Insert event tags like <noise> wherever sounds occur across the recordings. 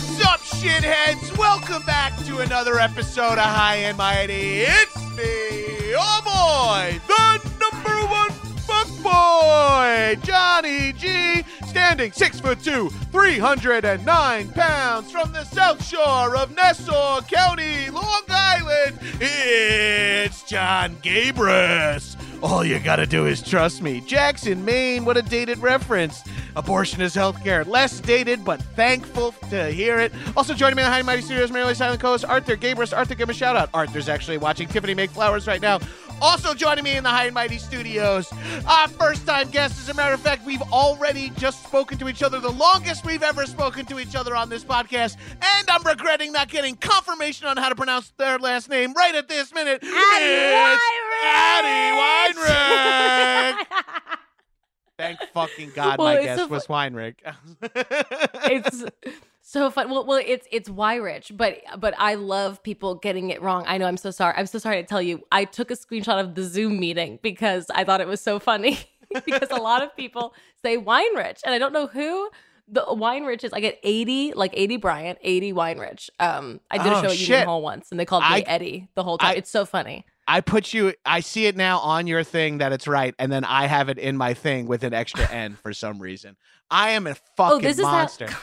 What's up, shitheads? Welcome back to another episode of High and Mighty. It's me, oh boy, the boy, Johnny G, standing six foot two, 309 pounds from the south shore of Nassau County, Long Island. It's John Gabrus. All you gotta do is trust me. Jackson, Maine, what a dated reference. Abortion is healthcare. Less dated, but thankful to hear it. Also joining me the High Mighty Studios, Maryland Silent Coast, Arthur Gabrus. Arthur, give him a shout out. Arthur's actually watching Tiffany make flowers right now. Also joining me in the High and Mighty Studios, our first time guest. As a matter of fact, we've already just spoken to each other, the longest we've ever spoken to each other on this podcast. And I'm regretting not getting confirmation on how to pronounce their last name right at this minute. Addie it's Addie Weinrich. Thank fucking God Well, my guest so was Weinrich. <laughs> it's so fun. Well, well, it's it's Rich, but but I love people getting it wrong. I know. I'm so sorry. I'm so sorry to tell you. I took a screenshot of the Zoom meeting because I thought it was so funny <laughs> because a lot of people say wine rich, and I don't know who the wine rich is. I get 80, like 80 Bryant, 80 Weinrich. Um, I did Oh, a show at shit. Union Hall once, and they called me I- Eddie the whole time. I- it's so funny. I put you. I see it now on your thing that it's right, and then I have it in my thing with an extra N for some reason. I am a fucking Oh, this is how- monster. <laughs>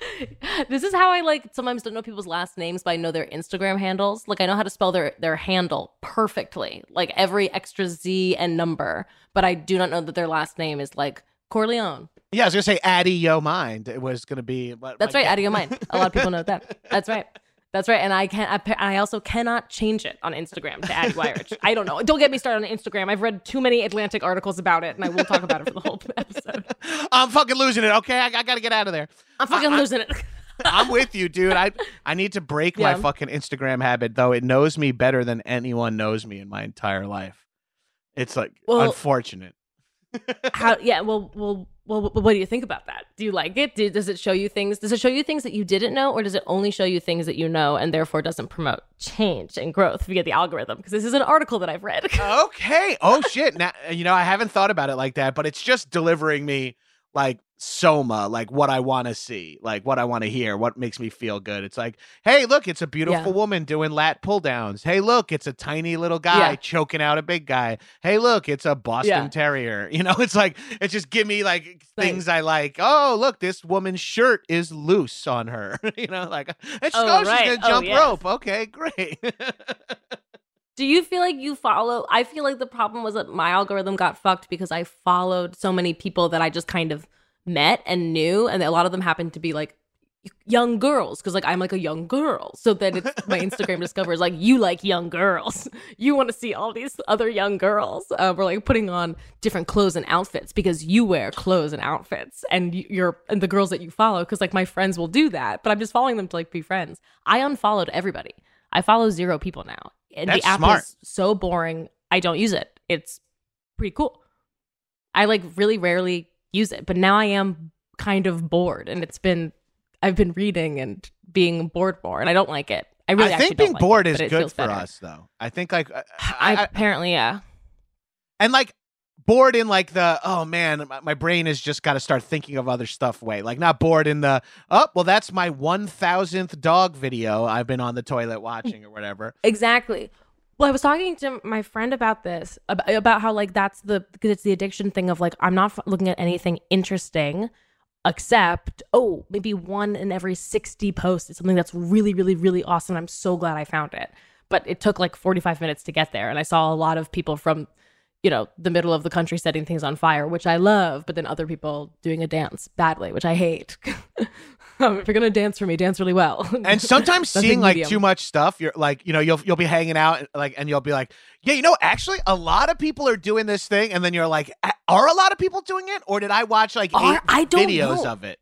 <laughs> this is how I like sometimes don't know people's last names, but I know their Instagram handles. Like I know how to spell their their handle perfectly, like every extra Z and number, but I do not know that their last name is like Corleone. yeah, I was gonna say Addy Yo Mind. It was gonna be. That's right, ga- Yo mind. A lot of people know that. That's right. <laughs> That's right, and I can not I also cannot change it on Instagram to Addie Weyrich. I don't know. Don't get me started on Instagram. I've read too many Atlantic articles about it, and I will talk about it for the whole <laughs> episode. I'm fucking losing it. Okay, I, I gotta get out of there. I'm fucking losing it. <laughs> I'm with you, dude. I I need to break my fucking Instagram habit, though. It knows me better than anyone knows me in my entire life. It's like Well- unfortunate. <laughs> How? Yeah. Well, well, well. What do you think about that? Do you like it? Do, does it show you things? Does it show you things that you didn't know, or does it only show you things that you know, and therefore doesn't promote change and growth via the algorithm? Because this is an article that I've read. <laughs> Okay. Oh shit. Now you know I haven't thought about it like that, but it's just delivering me like soma, like what I want to see, like what I want to hear, what makes me feel good. It's like, hey, look, it's a beautiful Yeah. woman doing lat pull downs. Hey, look, it's a tiny little guy Yeah. choking out a big guy. Hey, look, it's a Boston Yeah. Terrier. <laughs> You know, it's like it's just give me like things I like. Oh, look, this woman's shirt is loose on her. <laughs> you know, like she, Oh, oh, right. she's Oh, gonna jump yes. rope. Okay, <laughs> great. Do you feel like you follow? I feel like the problem was that my algorithm got fucked because I followed so many people that I just kind of met and knew, and a lot of them happened to be like young girls because like I'm like a young girl. So then it's my <laughs> Instagram discovers like you like young girls. <laughs> You want to see all these other young girls. Uh, we're like putting on different clothes and outfits because you wear clothes and outfits, and you- you're and the girls that you follow because like my friends will do that, but I'm just following them to like be friends. I unfollowed everybody. I follow zero people now, and That's the app smart. is so boring. I don't use it. It's pretty cool. I like really rarely use it, but now I am kind of bored and it's been I've been reading and being bored more and I don't like it. I really I think being like bored it, is good for better. us, though. I think like uh, I, I, I- apparently yeah. and like bored in like the oh man, my, my brain has just got to start thinking of other stuff. Way like not bored in the oh well, that's my one thousandth dog video I've been on the toilet watching or whatever. Exactly. Well, I was talking to my friend about this about, how like that's the because it's the addiction thing of like I'm not looking at anything interesting except oh maybe one in every 60 posts is something that's really really really awesome. I'm so glad I found it. But it took like 45 minutes to get there and I saw a lot of people from you know the middle of the country setting things on fire, which I love, but then other people doing a dance badly, which I hate. <laughs> um, if you're gonna dance for me, dance really well. <laughs> And sometimes <laughs> seeing like medium. too much stuff, you're like, you know, you'll you'll be hanging out and, like, and you'll be like, yeah, you know, actually, a lot of people are doing this thing, and then you're like, are a lot of people doing it, or did I watch like Are- eight I don't videos know. of it?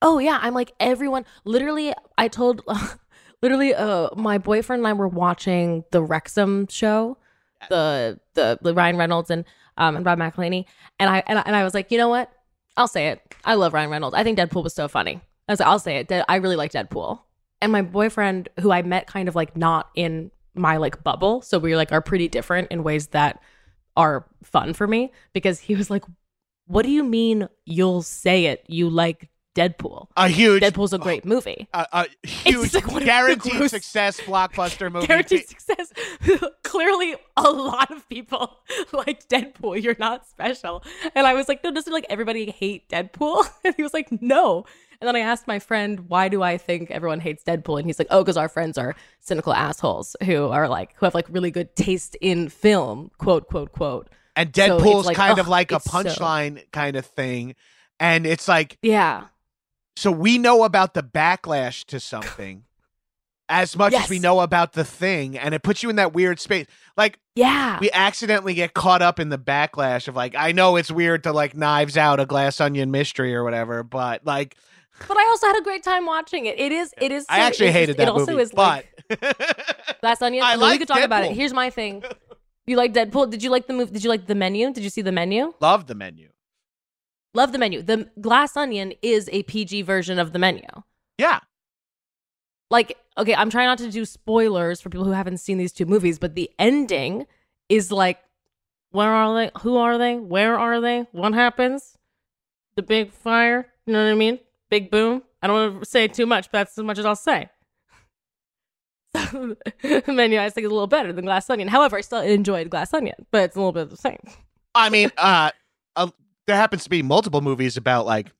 Oh yeah, I'm like everyone. Literally, I told, literally, uh, my boyfriend and I were watching the Wrexham show, the the, the Ryan Reynolds and um and Rob McElhenney, and I, and I and I was like, you know what? I'll say it. I love Ryan Reynolds. I think Deadpool was so funny. I was like, I'll say it. I really like Deadpool. And my boyfriend, who I met kind of like not in my like bubble, so we like are pretty different in ways that are fun for me because he was like, "What do you mean you'll say it? You like Deadpool?" a huge, Deadpool's a great oh, movie. a, a huge, like guaranteed gross- success blockbuster movie. Guaranteed success. <laughs> Clearly, a lot of people <laughs> liked Deadpool. You're not special. And I was like, no, doesn't like everybody hate Deadpool? <laughs> And he was like, no. And then I asked my friend, why do I think everyone hates Deadpool? And he's like, oh, because our friends are cynical assholes who are like, who have like really good taste in film, quote, quote, quote. and So Deadpool's like, kind of like a it's so- punchline kind of thing, and it's like Yeah. So we know about the backlash to something as much as we know about the thing, and it puts you in that weird space. Like Yeah. we accidentally get caught up in the backlash of like, I know it's weird to like knives out a glass onion mystery or whatever, but like <laughs> but I also had a great time watching it. It is, it is. I actually hated that It also movie, is like, but Glass Onion. <laughs> I Well, we could talk about it. Here's my thing. You like Deadpool? Did you like the movie? Did you like the menu? Did you see the menu? love the menu. Love the menu. The Glass Onion is a PG version of the menu. Yeah, Like, okay, I'm trying not to do spoilers for people who haven't seen these two movies, but the ending is like, where are they? Who are they? Where are they? What happens? The big fire. You know what I mean? Big boom. I don't want to say too much, but that's as much as I'll say. <laughs> So, the menu I think is a little better than Glass Onion. However, I still enjoyed Glass Onion, but it's a little bit of the same. I mean, uh, uh, there happens to be multiple movies about like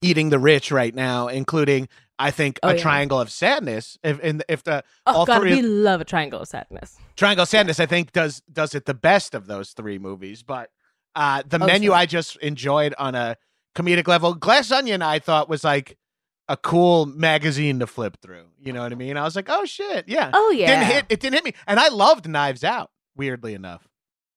eating the rich right now, including I think Oh, a yeah. Triangle of Sadness. If in if the Oh all God, three we love a triangle of sadness. Triangle of Sadness, I think does does it the best of those three movies. But uh, the Oh, menu sure. I just enjoyed on a comedic level. Glass Onion, I thought was like a cool magazine to flip through. You know what I mean? I was like, oh shit, yeah. Oh yeah. Didn't hit. It didn't hit me, and I loved Knives Out. Weirdly enough,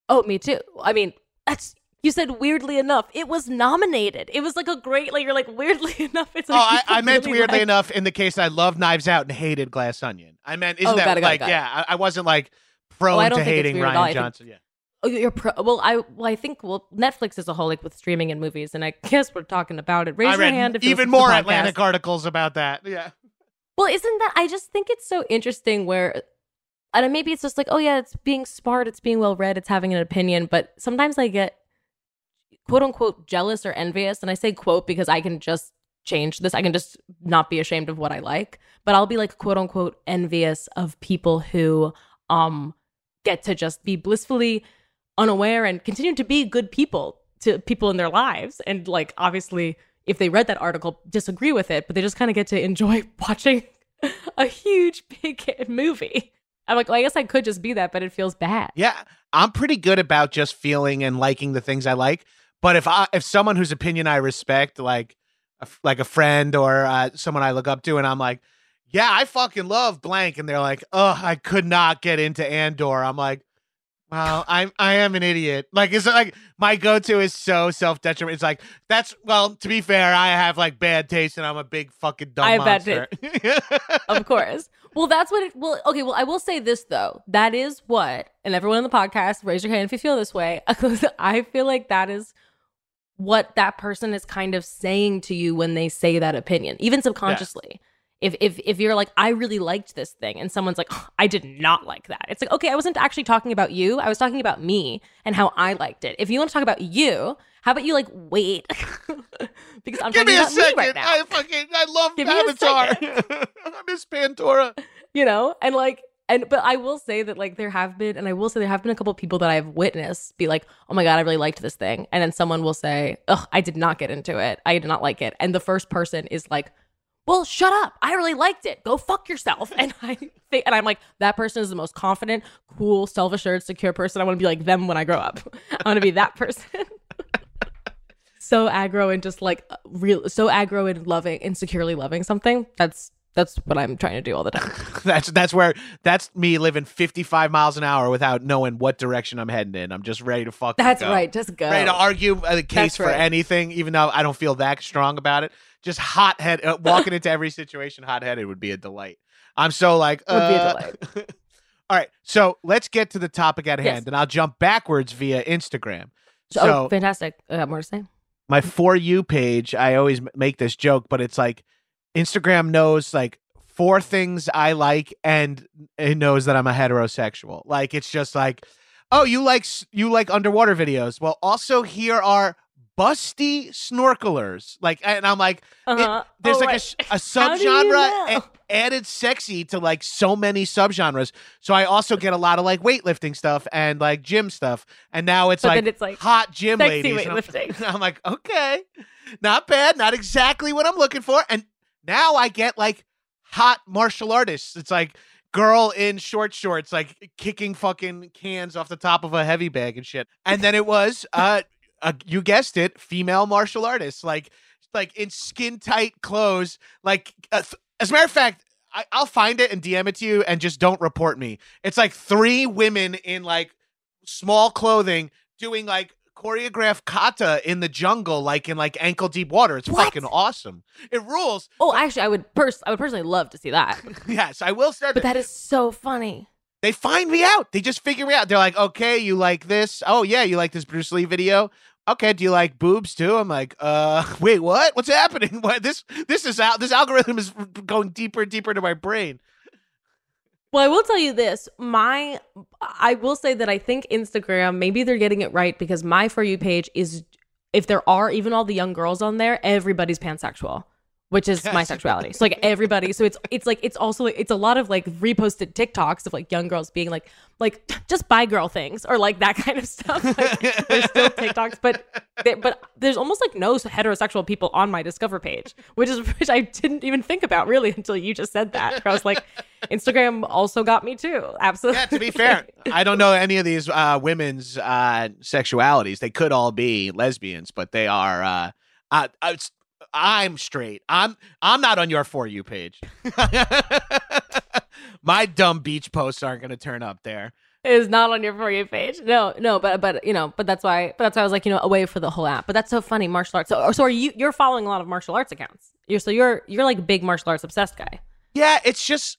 Oh, me too. I mean, that's you said weirdly enough. It was nominated. It was like a great like you're like weirdly <laughs> enough. It's oh, like I, people I meant really weirdly like- enough in the case I loved Knives Out and hated Glass Onion. I meant isn't Oh, that got it, got like it. yeah? I, I wasn't like oh, prone Oh, to hating weird at all. I Ryan think- Johnson. Yeah. Oh, you're pro. Well, I well I think well Netflix is a whole like with streaming and movies, and I <laughs> guess we're talking about it. Raise I your hand if even more. Atlantic articles about that. Yeah. Well, isn't that? I just think it's so interesting where, and maybe it's just like, oh yeah, it's being smart, it's being well read, it's having an opinion. But sometimes I get quote unquote jealous or envious, and I say quote because I can just change this. I can just not be ashamed of what I like, but I'll be like quote unquote envious of people who um get to just be blissfully unaware and continue to be good people to people in their lives and like obviously if they read that article disagree with it but they just kind of get to enjoy <laughs> watching a huge big movie i'm like well, i guess i could just be that but it feels bad Yeah, I'm pretty good about just feeling and liking the things I like. But if I if someone whose opinion I respect, like a, like a friend or uh, someone I look up to, and I'm like, yeah, I fucking love blank, and they're like, oh, I could not get into Andor. I'm like. Well, <laughs> I'm I am an idiot. Like it's like my go-to is so self-detriment. It's like that's well, to be fair, I have like bad taste and I'm a big fucking dumb I monster. <laughs> of course well that's what it well okay well i will say this though that is what and everyone on the podcast raise your hand if you feel this way <laughs> i feel like that is what that person is kind of saying to you when they say that opinion, even subconsciously. If, if if you're like I really liked this thing and someone's like "Oh, I did not like that. It's like okay, I wasn't actually talking about you. I was talking about me and how I liked it. If you want to talk about you, how about you like wait? <laughs> because I'm Give talking me a about me second. right now. I fucking I love Give Avatar. <laughs> I miss Pandora. you know and like and but i will say that like there have been and i will say there have been a couple of people that i've witnessed be like oh my god i really liked this thing. And then someone will say ugh i did not get into it. I did not like it. And the first person is like well shut up. I really liked it. Go fuck yourself. <laughs> And i think and i'm like that person is the most confident cool self-assured secure person. I want to be like them when i grow up. <laughs> I want to be that person. <laughs> So aggro and just like uh, real so aggro and loving insecurely loving something. That's that's what i'm trying to do all the time <laughs> That's that's where that's me living 55 miles an hour without knowing what direction I'm heading in. I'm just ready to fuck. That's go. right. Just go. Ready to argue a case That's for right. anything, even though I don't feel that strong about it. Just hot head uh, walking into every situation hot headed would be a delight. I'm so like Would be a uh, delight. <laughs> All right, so let's get to the topic at Yes. hand, and I'll jump backwards via Instagram. So, So oh, fantastic. I got more to say. my for you page, I always make this joke, but it's like Instagram knows like four things I like, and it knows that I'm a heterosexual. Like it's just like, oh, you like you like underwater videos. Well, also here are busty snorkelers. Like, and I'm like, Uh-huh. there's Oh, like a right. <laughs> a, do you subgenre know? a- added sexy to like so many subgenres. So I also get a lot of like weightlifting stuff and like gym stuff. And now it's like it's like hot gym ladies. and I'm- weightlifting. <laughs> I'm like, okay, not bad, not exactly what I'm looking for. And now I get like hot martial artists. It's like girl in short shorts, like kicking fucking cans off the top of a heavy bag and shit. And then it was, uh, you guessed it, female martial artists, like like in skin tight clothes. Like, uh, th- as a matter of fact. I, I'll find it and DM it to you, and just don't report me. It's like three women in like small clothing doing like choreographed kata in the jungle, like in like ankle deep water. It's What? fucking awesome. It rules. Oh, actually, I would pers- I would personally love to see that. <laughs> yes, I will say But that is so funny. they find me out. They just figure me out. They're like, okay, you like this? Oh yeah, you like this Bruce Lee video? Okay, do you like boobs too? I'm like, uh, <laughs> wait, what? What's happening? <laughs> What this this is out. This algorithm is going deeper and deeper into my brain. Well, I will tell you this. My I will say that I think Instagram, maybe they're getting it right because my for you page is if there are even all the young girls on there, everybody's pansexual. Which is my <laughs> sexuality. So like everybody, so it's it's like it's also it's a lot of like reposted TikToks of like young girls being like like just buy girl things or like that <laughs> kind of stuff. Like, there's still <laughs> TikToks, but there, but there's almost like no heterosexual people on my discover page, which is which I didn't even think about really until you just said that. I was like, Instagram also got me too. Absolutely. Yeah, to be fair, I don't know any of these uh, women's uh, sexualities. They could all be lesbians, but they are. Uh, uh, I'm straight. I'm I'm not on your for you page. <laughs> My dumb beach posts aren't going to turn up there. is not on your for you page. No, no, but but you know, but that's why. But that's why I was like, you know, away for the whole app. But that's so funny, martial arts. So, so are you? You're following a lot of martial arts accounts. You're so you're you're like big martial arts obsessed guy. Yeah, it's just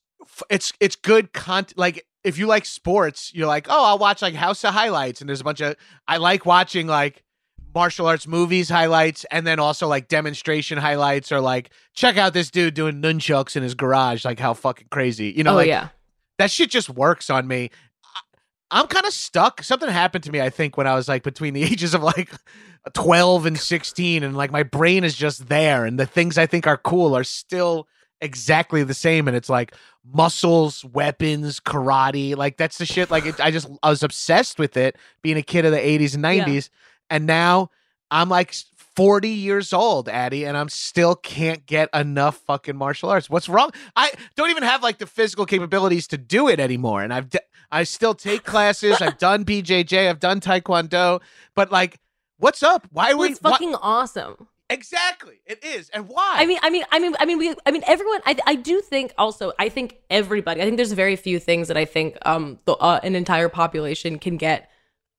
it's it's good content. Like if you like sports, you're like, oh, I'll watch like House of Highlights, and there's a bunch of I like watching like martial arts movies highlights, and then also like demonstration highlights, or like check out this dude doing nunchucks in his garage, like how fucking crazy, you know? oh like yeah. that shit just works on me. I- I'm kind of stuck. Something happened to me, I think, when I was like between the <laughs> ages of like 12 and 16, and like my brain is just there, and the things I think are cool are still exactly the same. And it's like muscles, weapons, karate. Like that's the shit. Like it, I just, I was obsessed with it being a kid of the 80s and 90s. And now I'm like 40 years old, Addie, and I'm still can't get enough fucking martial arts. What's wrong? I don't even have like the physical capabilities to do it anymore. And I've, I still take classes. I've done <laughs> BJJ. I've done Taekwondo. But like, what's up? Why are Well, we? it's why- fucking awesome. exactly. It is. And why? I mean, I mean, I mean, I mean, we, I mean, everyone. I, I do think also. I think everybody. I think there's very few things that I think um the, uh, an entire population can get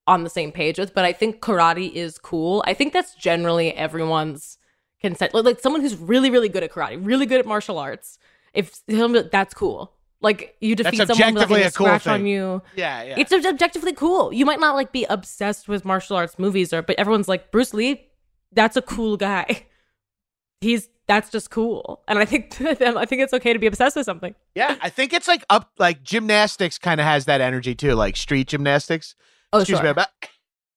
on the same page with. But I think karate is cool. I think that's generally everyone's consent. Like, like someone who's really, really good at karate, really good at martial arts. If that's cool. Like you defeat That's someone objectively getting a a cool scratch on you. yeah, yeah. It's objectively cool. You might not like be obsessed with martial arts movies or but everyone's like Bruce Lee that's a cool guy. <laughs> He's that's just cool, and I think <laughs> I think it's okay to be obsessed with something. Yeah, I think it's like up like gymnastics kind of has that energy too, like street gymnastics. Oh, Excuse sure. me about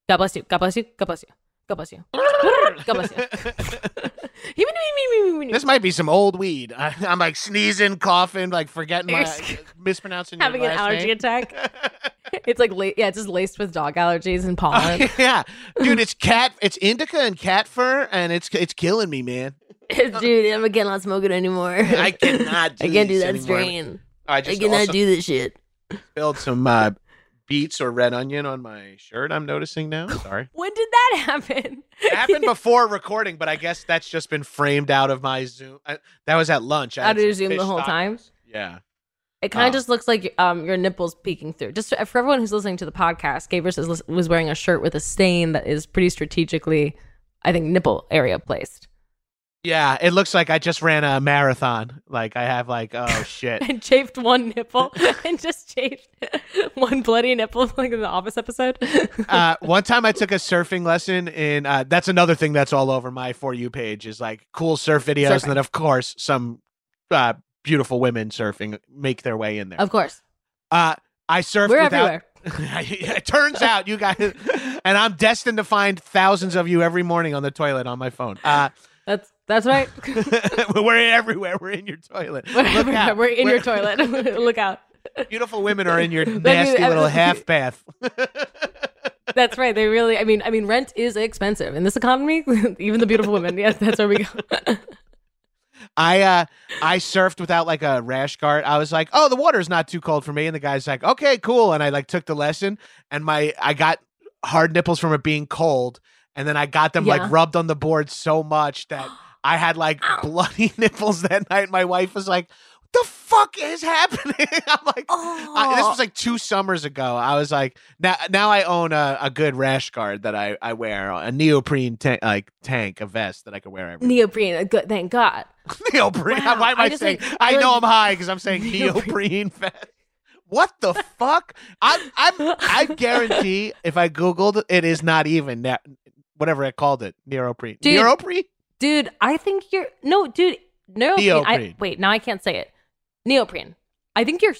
God bless you. God bless you. God bless you. God bless you. <laughs> God bless you. This might be some old weed. I, I'm like sneezing, coughing, like forgetting my mispronouncing your Having an allergy name. attack. <laughs> It's like la- yeah, it's just laced with dog allergies and pollen. <laughs> yeah, dude, it's cat, it's indica and cat fur, and it's it's killing me, man. Dude, I'm again not smoking anymore. I cannot. Do I can't do that anymore. strain. I just I cannot do this shit. spilled some uh, beets or red onion on my shirt. I'm noticing now. <laughs> Sorry. When did that <laughs> happen? It happened before recording, but I guess that's just been framed out of my Zoom. I, that was at lunch. I Out of Zoom the whole tacos. time? Yeah. It kind of just looks like um, your nipples peeking through. Just for, for everyone who's listening to the podcast, Gabrus was wearing a shirt with a stain that is pretty strategically, I think, nipple area placed. Yeah, it looks like I just ran a marathon. Like I have like oh <laughs> shit. And chafed one nipple <laughs> and just chafed <laughs> one bloody nipple like in the office episode. uh, one time I took a surfing lesson in. Uh, that's another thing that's all over my for you page is like cool surf videos, Surfing. and then of course some uh, beautiful women surfing make their way in there. of course. Uh, I surfed We're without. everywhere. it turns out you guys, and I'm destined to find thousands of you every morning on the toilet on my phone. Uh, That's that's right. <laughs> we're everywhere. We're in your toilet. We're, Look out. We're in We're- your toilet. <laughs> <laughs> Look out. Beautiful women are in your nasty little half bath. That's right. They really. I mean. I mean, rent is expensive in this economy. Even the beautiful women. Yes, that's where we go. I uh I surfed without like a rash guard. I was like, "Oh, the water's not too cold for me." And the guy's like, "Okay, cool." And I like took the lesson and my I got hard nipples from it being cold and then I got them Yeah. like rubbed on the board so much that <gasps> I had like bloody <laughs> nipples that night. My wife was like, What "The fuck is happening?" <laughs> I'm like, oh, I, this was like two summers ago. I was like, now now I own a, a good rash guard that I, I wear, a neoprene tank like tank, a vest that I could wear every neoprene. Good. Thank God. <laughs> neoprene. Wow, Why am I, I saying? like- I I know like- I'm high because I'm saying neoprene vest. What the fuck? I'm I'm I guarantee if I googled it is not even that whatever I called it neoprene. Dude. Neoprene. Dude, I think you're no, dude. Neoprene. I, wait, now I can't say it. Neoprene. I think you're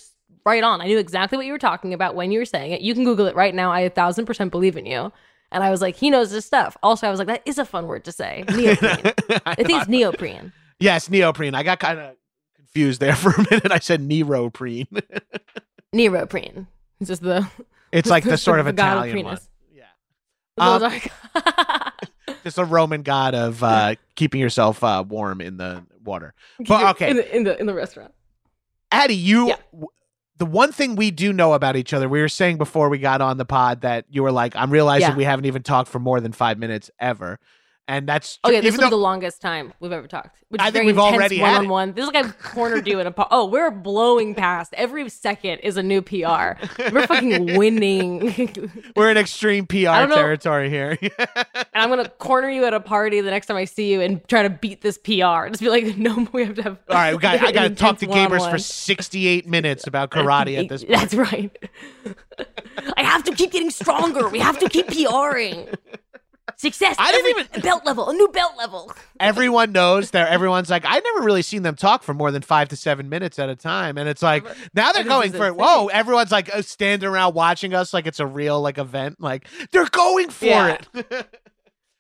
right on. I knew exactly what you were talking about when you were saying it. You can Google it right now. I a thousand percent believe in you. And I was like, he knows this stuff. Also, I was like, that is a fun word to say. <laughs> Neoprene. I think it's neoprene. yes, neoprene. I got kind of confused there <laughs> for a minute. I said neoprene. <laughs> Neoprene. It's just the. It's like the sort of the god of Italian one. Yeah. Um, just a Roman god of uh, keeping yourself uh, warm in the water. But, okay. in the, in the in the restaurant. Addie, you. Yeah. The one thing we do know about each other, we were saying before we got on the pod that you were like, I'm realizing Yeah. we haven't even talked for more than five minutes ever, and that's Oh yeah, this even will be though the longest time we've ever talked. Which I is think we've already had one-on-one. This is like I cornered you in a. Po- oh, we're blowing past. Every second is a new PR. We're fucking <laughs> winning. <laughs> we're in extreme PR territory here. <laughs> and I'm gonna corner you at a party the next time I see you and try to beat this PR. Just be like, no, we have to have. All right, we got, I got to talk to Gabers for 68 minutes about karate at this point. That's right. I have to keep getting stronger. We have to keep PRing. Success. I didn't a <laughs> belt level, a new belt level. Everyone knows that everyone's like, I never really seen them talk for more than five to seven minutes at a time. And it's like, now they're going for it. Whoa, everyone's like uh, standing around watching us like it's a real like event. Like, they're going for Yeah. it. <laughs>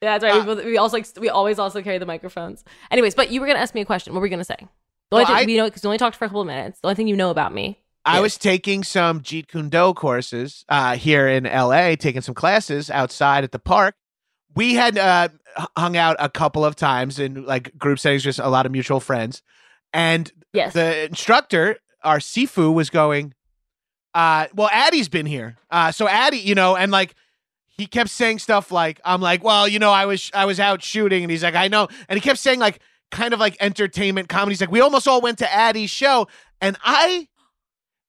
Yeah, that's right. we, we also like we always also carry the microphones. Anyways, but you were gonna ask me a question. What were you gonna say? The only Well, thing, I- we know because we only talked for a couple of minutes. The only thing you know about me. I Yes. was taking some Jeet Kune Do courses uh, here in LA, taking some classes outside at the park. We had uh, hung out a couple of times in like group settings, just a lot of mutual friends. And Yes. the instructor, our Sifu, was going, uh, well, Addie's been here. Uh, so Addie, you know, and like he kept saying stuff like, I'm like, well, you know, I was I was out shooting, and he's like, I know. And he kept saying like kind of like entertainment comedy. He's like, we almost all went to Addie's show. And I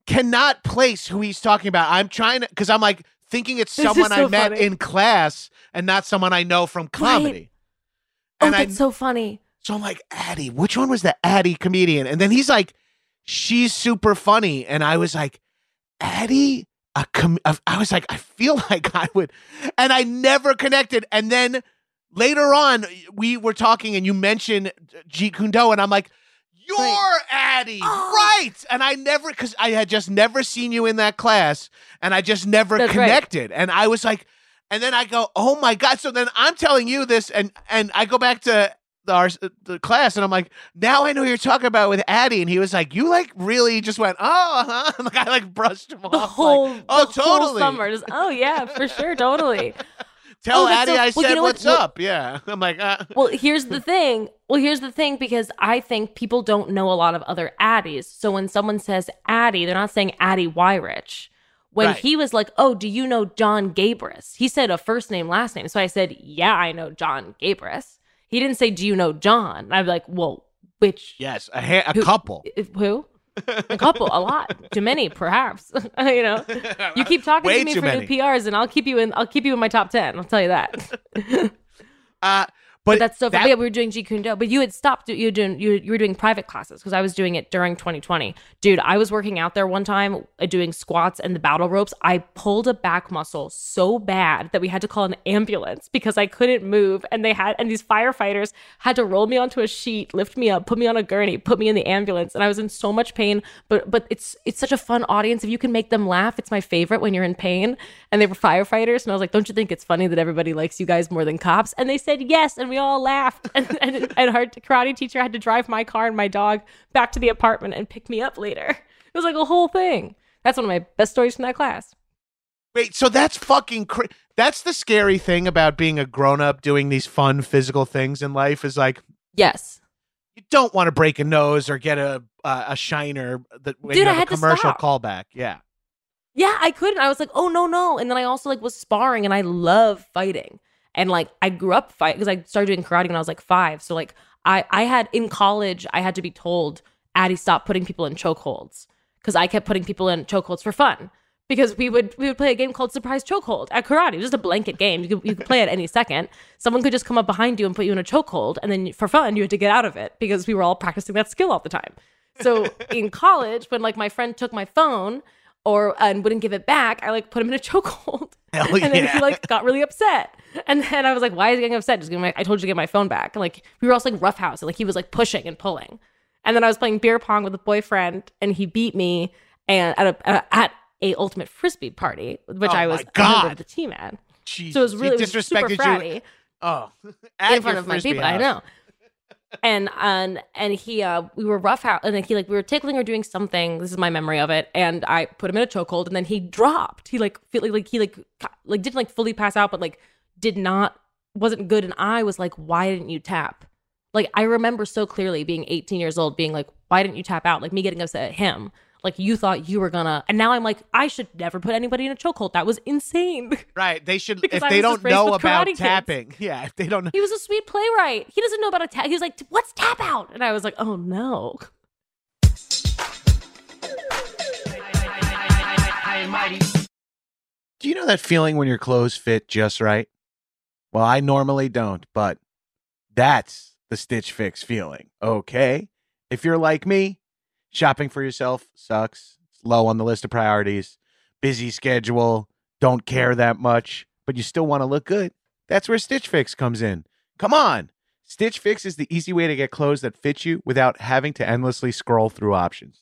cannot place who he's talking about. I'm trying to because I'm like thinking it's This is someone I met funny. in class and not someone I know from comedy. oh, And I that's so funny. so I'm like, Addie, which one was the Addie comedian? And then he's like, she's super funny. And I was like, Addie, a com-, I was like, I feel <laughs> like I would, and I never connected. And then later on we were talking and you mentioned Jeet Kune Do, and I'm like, you're Right. Addie, Oh. right? And I never, because I had just never seen you in that class, and I just never That's right. connected. And I was like, and then I go, oh my god! So then I'm telling you this, and and I go back to the, our the class, and I'm like, now I know who you're talking about with Addie, and he was like, you like really just went, oh, <laughs> huh? like I like brushed him off. The like, whole, oh, the whole totally. summer. Just, oh yeah, for sure, totally. <laughs> Tell Oh, Addie I well, said you know what? what's Well- up. Yeah, <laughs> I'm like, uh, Well, here's the thing. Well, here's the thing because I think people don't know a lot of other Addies. So when someone says Addie, they're not saying Addie Weyrich. When Right. he was like, "Oh, do you know John Gabrus?" He said a first name, last name. So I said, "Yeah, I know John Gabrus." He didn't say, "Do you know John?" I'd be like, "Well, which yes, a, ha- a Who- couple. who?" A couple, a lot, too many, perhaps. <laughs> you know, <laughs> you keep talking Way to me for many. new PRs, and I'll keep you in. I'll keep you in my top ten. I'll tell you that. <laughs> Uh, but, But that's so that- funny. Yeah, we were doing Jeet Kune Do, but you had stopped. You were doing you, you were doing private classes because I was doing it during 2020. Dude, I was working out there one time uh, doing squats and the battle ropes. I pulled a back muscle so bad that we had to call an ambulance because I couldn't move, and they had and these firefighters had to roll me onto a sheet, lift me up, put me on a gurney, put me in the ambulance, and I was in so much pain. But but it's it's such a fun audience. If you can make them laugh, it's my favorite when you're in pain. And they were firefighters, and I was like, don't you think it's funny that everybody likes you guys more than cops? And they said yes, and we all laughed. And and, and our karate teacher had to drive my car and my dog back to the apartment and pick me up later. It was like a whole thing. That's one of my best stories from that class. Wait, so that's fucking cra- that's the scary thing about being a grown up doing these fun physical things in life is like Yes. you don't want to break a nose or get a uh, a shiner that when Dude, you I have had a commercial callback. Yeah. Yeah, I couldn't. I was like, oh no, no. And then I also like was sparring and I love fighting. And like I grew up fight because I started doing karate when I was like five. So like I I had in college I had to be told, Addie, stop putting people in chokeholds. Because I kept putting people in chokeholds for fun. Because we would we would play a game called Surprise Chokehold at karate. It was just a blanket game. You could, you could play it any second. Someone could just come up behind you and put you in a chokehold, and then for fun you had to get out of it because we were all practicing that skill all the time. So in college, when like my friend took my phone or and wouldn't give it back, I like put him in a <laughs> chokehold. Hell and then yeah. he like got really upset. And then I was like, why is he getting upset? Just give me my, I told you to get my phone back. And like we were also like roughhouse and like he was like pushing and pulling. And then I was playing beer pong with a boyfriend and he beat me and at a at a ultimate frisbee party, which Oh I was a member God. of the team at. Jesus. So it was really it was super fratty you. Oh, <laughs> in front of my Frisbee people. I know. And and and he uh we were rough out and then he like we were tickling or doing something. This is my memory of it. And I put him in a chokehold and then he dropped. He like feel like, like he like like didn't like fully pass out, but like did not wasn't good. And I was like, why didn't you tap? Like I remember so clearly being 18 years old, being like, why didn't you tap out? Like me getting upset at him. Like you thought you were gonna, and now I'm like, I should never put anybody in a chokehold. That was insane. <laughs> Right. They should if I they don't know about karate kids. tapping. <laughs> Yeah, if they don't know. He was a sweet playwright. He doesn't know about a tap. He was like, "What's tap out?" And I was like, "Oh no." Do you know that feeling when your clothes fit just right? Well, I normally don't, but that's the Stitch Fix feeling. Okay. If you're like me, shopping for yourself sucks. It's low on the list of priorities. Busy schedule, don't care that much, but you still want to look good. That's where Stitch Fix comes in. Come on. Stitch Fix is the easy way to get clothes that fit you without having to endlessly scroll through options.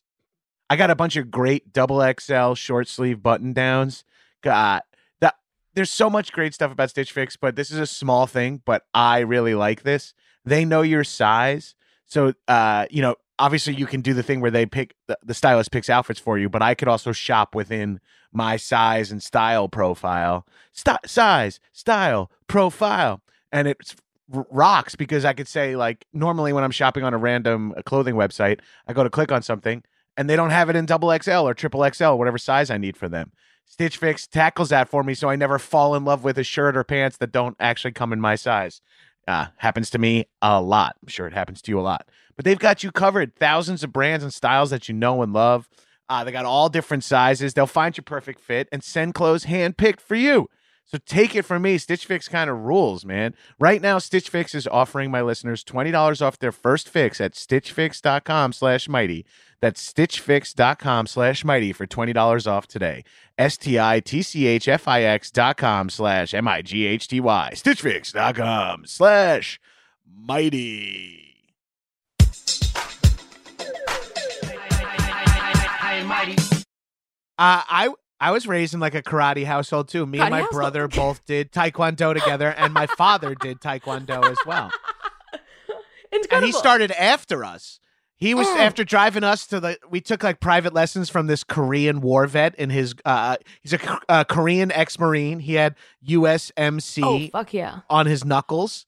I got a bunch of great double XL short sleeve button downs. Got that there's so much great stuff about Stitch Fix, but this is a small thing, but I really like this. They know your size. So uh, you know, obviously you can do the thing where they pick the, the stylist picks outfits for you, but I could also shop within my size and style profile. St- size, style, profile. And it rocks because I could say like normally when I'm shopping on a random uh, clothing website, I go to click on something and they don't have it in double XL or triple XL, whatever size I need for them. Stitch Fix tackles that for me so I never fall in love with a shirt or pants that don't actually come in my size. Uh, happens to me a lot. I'm sure it happens to you a lot. But they've got you covered. Thousands of brands and styles that you know and love. Uh, they got all different sizes. They'll find your perfect fit and send clothes handpicked for you. So take it from me, Stitch Fix kind of rules, man. Right now, Stitch Fix is offering my listeners $20 off their first fix at stitchfix.com slash mighty. That's stitchfix.com slash mighty for $20 off today. S-T-I-T-C-H-F-I-X dot com slash M-I-G-H-T-Y. Stitchfix.com slash mighty. Uh, I I was raised in like a karate household too. Me and my household? brother both did taekwondo together, and my father did taekwondo as well. <laughs> Incredible. And he started after us. He was Mm. after driving us to the. We took like private lessons from this Korean war vet in his. Uh, he's a, uh Korean ex-marine. He had USMC Oh fuck yeah! on his knuckles,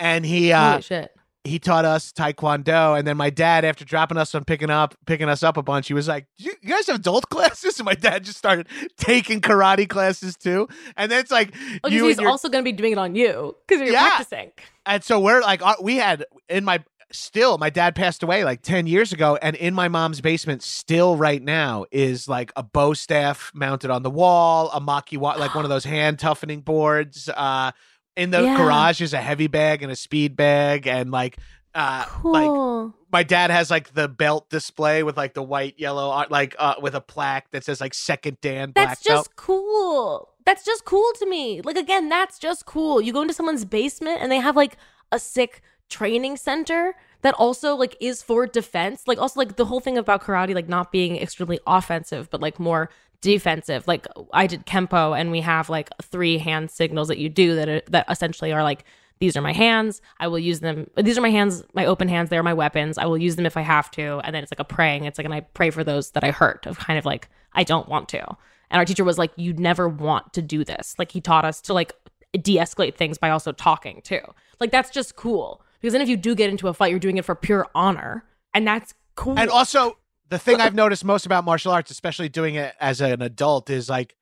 and he uh, shit! he taught us taekwondo and then my dad after dropping us on picking up picking us up a bunch he was like you, you guys have adult <laughs> classes and my dad just started taking karate classes too and then it's like Oh, you he's your, also going to be doing it on you because you're Yeah. practicing. and so we're like we had in my still my dad passed away like 10 years ago and in my mom's basement still right now is like a bow staff mounted on the wall a maki wa- like one of those <gasps> hand toughening boards uh in the Yeah. garage is a heavy bag and a speed bag and like uh like my dad has like the belt display with like the white yellow uh, like uh with a plaque that says like second dan black That's belt just cool. That's just cool to me. Like again, that's just cool. You go into someone's basement and they have like a sick training center that also like is for defense. Like also like the whole thing about karate like not being extremely offensive but like more defensive. Like I did kempo and we have like three hand signals that you do that are, that essentially are like these are my hands. I will use them. These are my hands, my open hands. They're my weapons. I will use them if I have to. And then it's like a praying. It's like, and I pray for those that I hurt, of kind of like, I don't want to. And our teacher was like, you never want to do this. Like, he taught us to like de escalate things by also talking too. Like, that's just cool. Because then if you do get into a fight, you're doing it for pure honor. And that's cool. and also the thing i've noticed most about martial arts especially doing it as an adult is like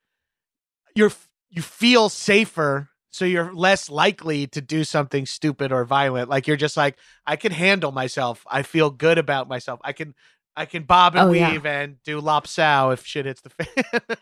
you're you feel safer so you're less likely to do something stupid or violent like you're just like i can handle myself i feel good about myself i can i can bob and Oh, yeah. weave and do lop sao if shit hits the fan <laughs>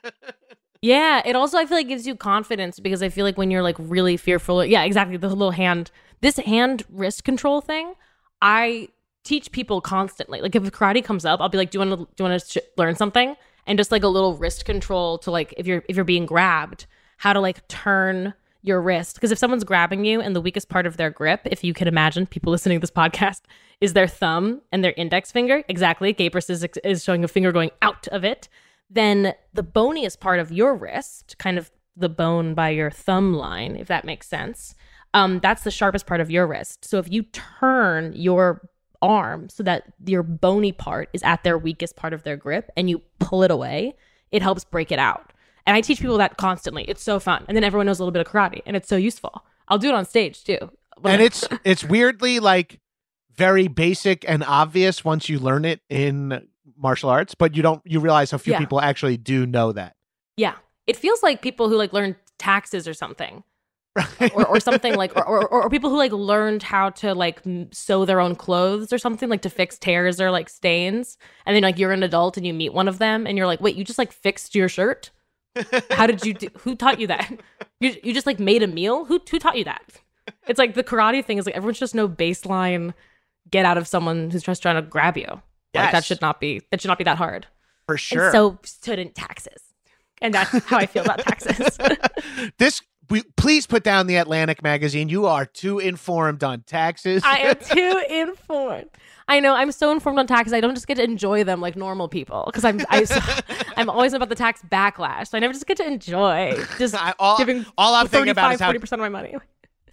Yeah, it also I feel like gives you confidence because I feel like when you're like really fearful, yeah, exactly, the little hand, this hand wrist control thing, I teach people constantly. Like if karate comes up, I'll be like, "Do you want to do you want to sh- learn something?" And just like a little wrist control to like if you're if you're being grabbed, how to like turn your wrist because if someone's grabbing you and the weakest part of their grip, if you can imagine, people <laughs> listening to this podcast is their thumb and their index finger. Exactly, Gabrus is is showing a finger going out of it then the boniest part of your wrist, kind of the bone by your thumb line, if that makes sense, um, that's the sharpest part of your wrist. So if you turn your arm so that your bony part is at their weakest part of their grip and you pull it away, it helps break it out. And I teach people that constantly. It's so fun. And then everyone knows a little bit of karate and it's so useful. I'll do it on stage too. and it's it's weirdly like very basic and obvious once you learn it in martial arts but you don't you realize how few Yeah. people actually do know that. Yeah. It feels like people who like learn taxes or something. or, or something like or, or, or people who like learned how to like sew their own clothes or something like to fix tears or like stains. And then like you're an adult and you meet one of them and you're like wait you just like fixed your shirt? How did you do who taught you that? <laughs> You, you just like made a meal? Who who taught you that? It's like the karate thing is like everyone's just no baseline get out of someone who's just trying to grab you like that should not be that should not be that hard for sure and so shouldn't taxes and that's how i feel about taxes <laughs> this we, please put down the Atlantic magazine. You are too informed on taxes. I am <laughs> too informed. I know I'm so informed on taxes. I don't just get to enjoy them like normal people because I'm I, <laughs> I'm always about the tax backlash. So I never just get to enjoy just all, giving all I'm thinking about is how 40 percent of my money.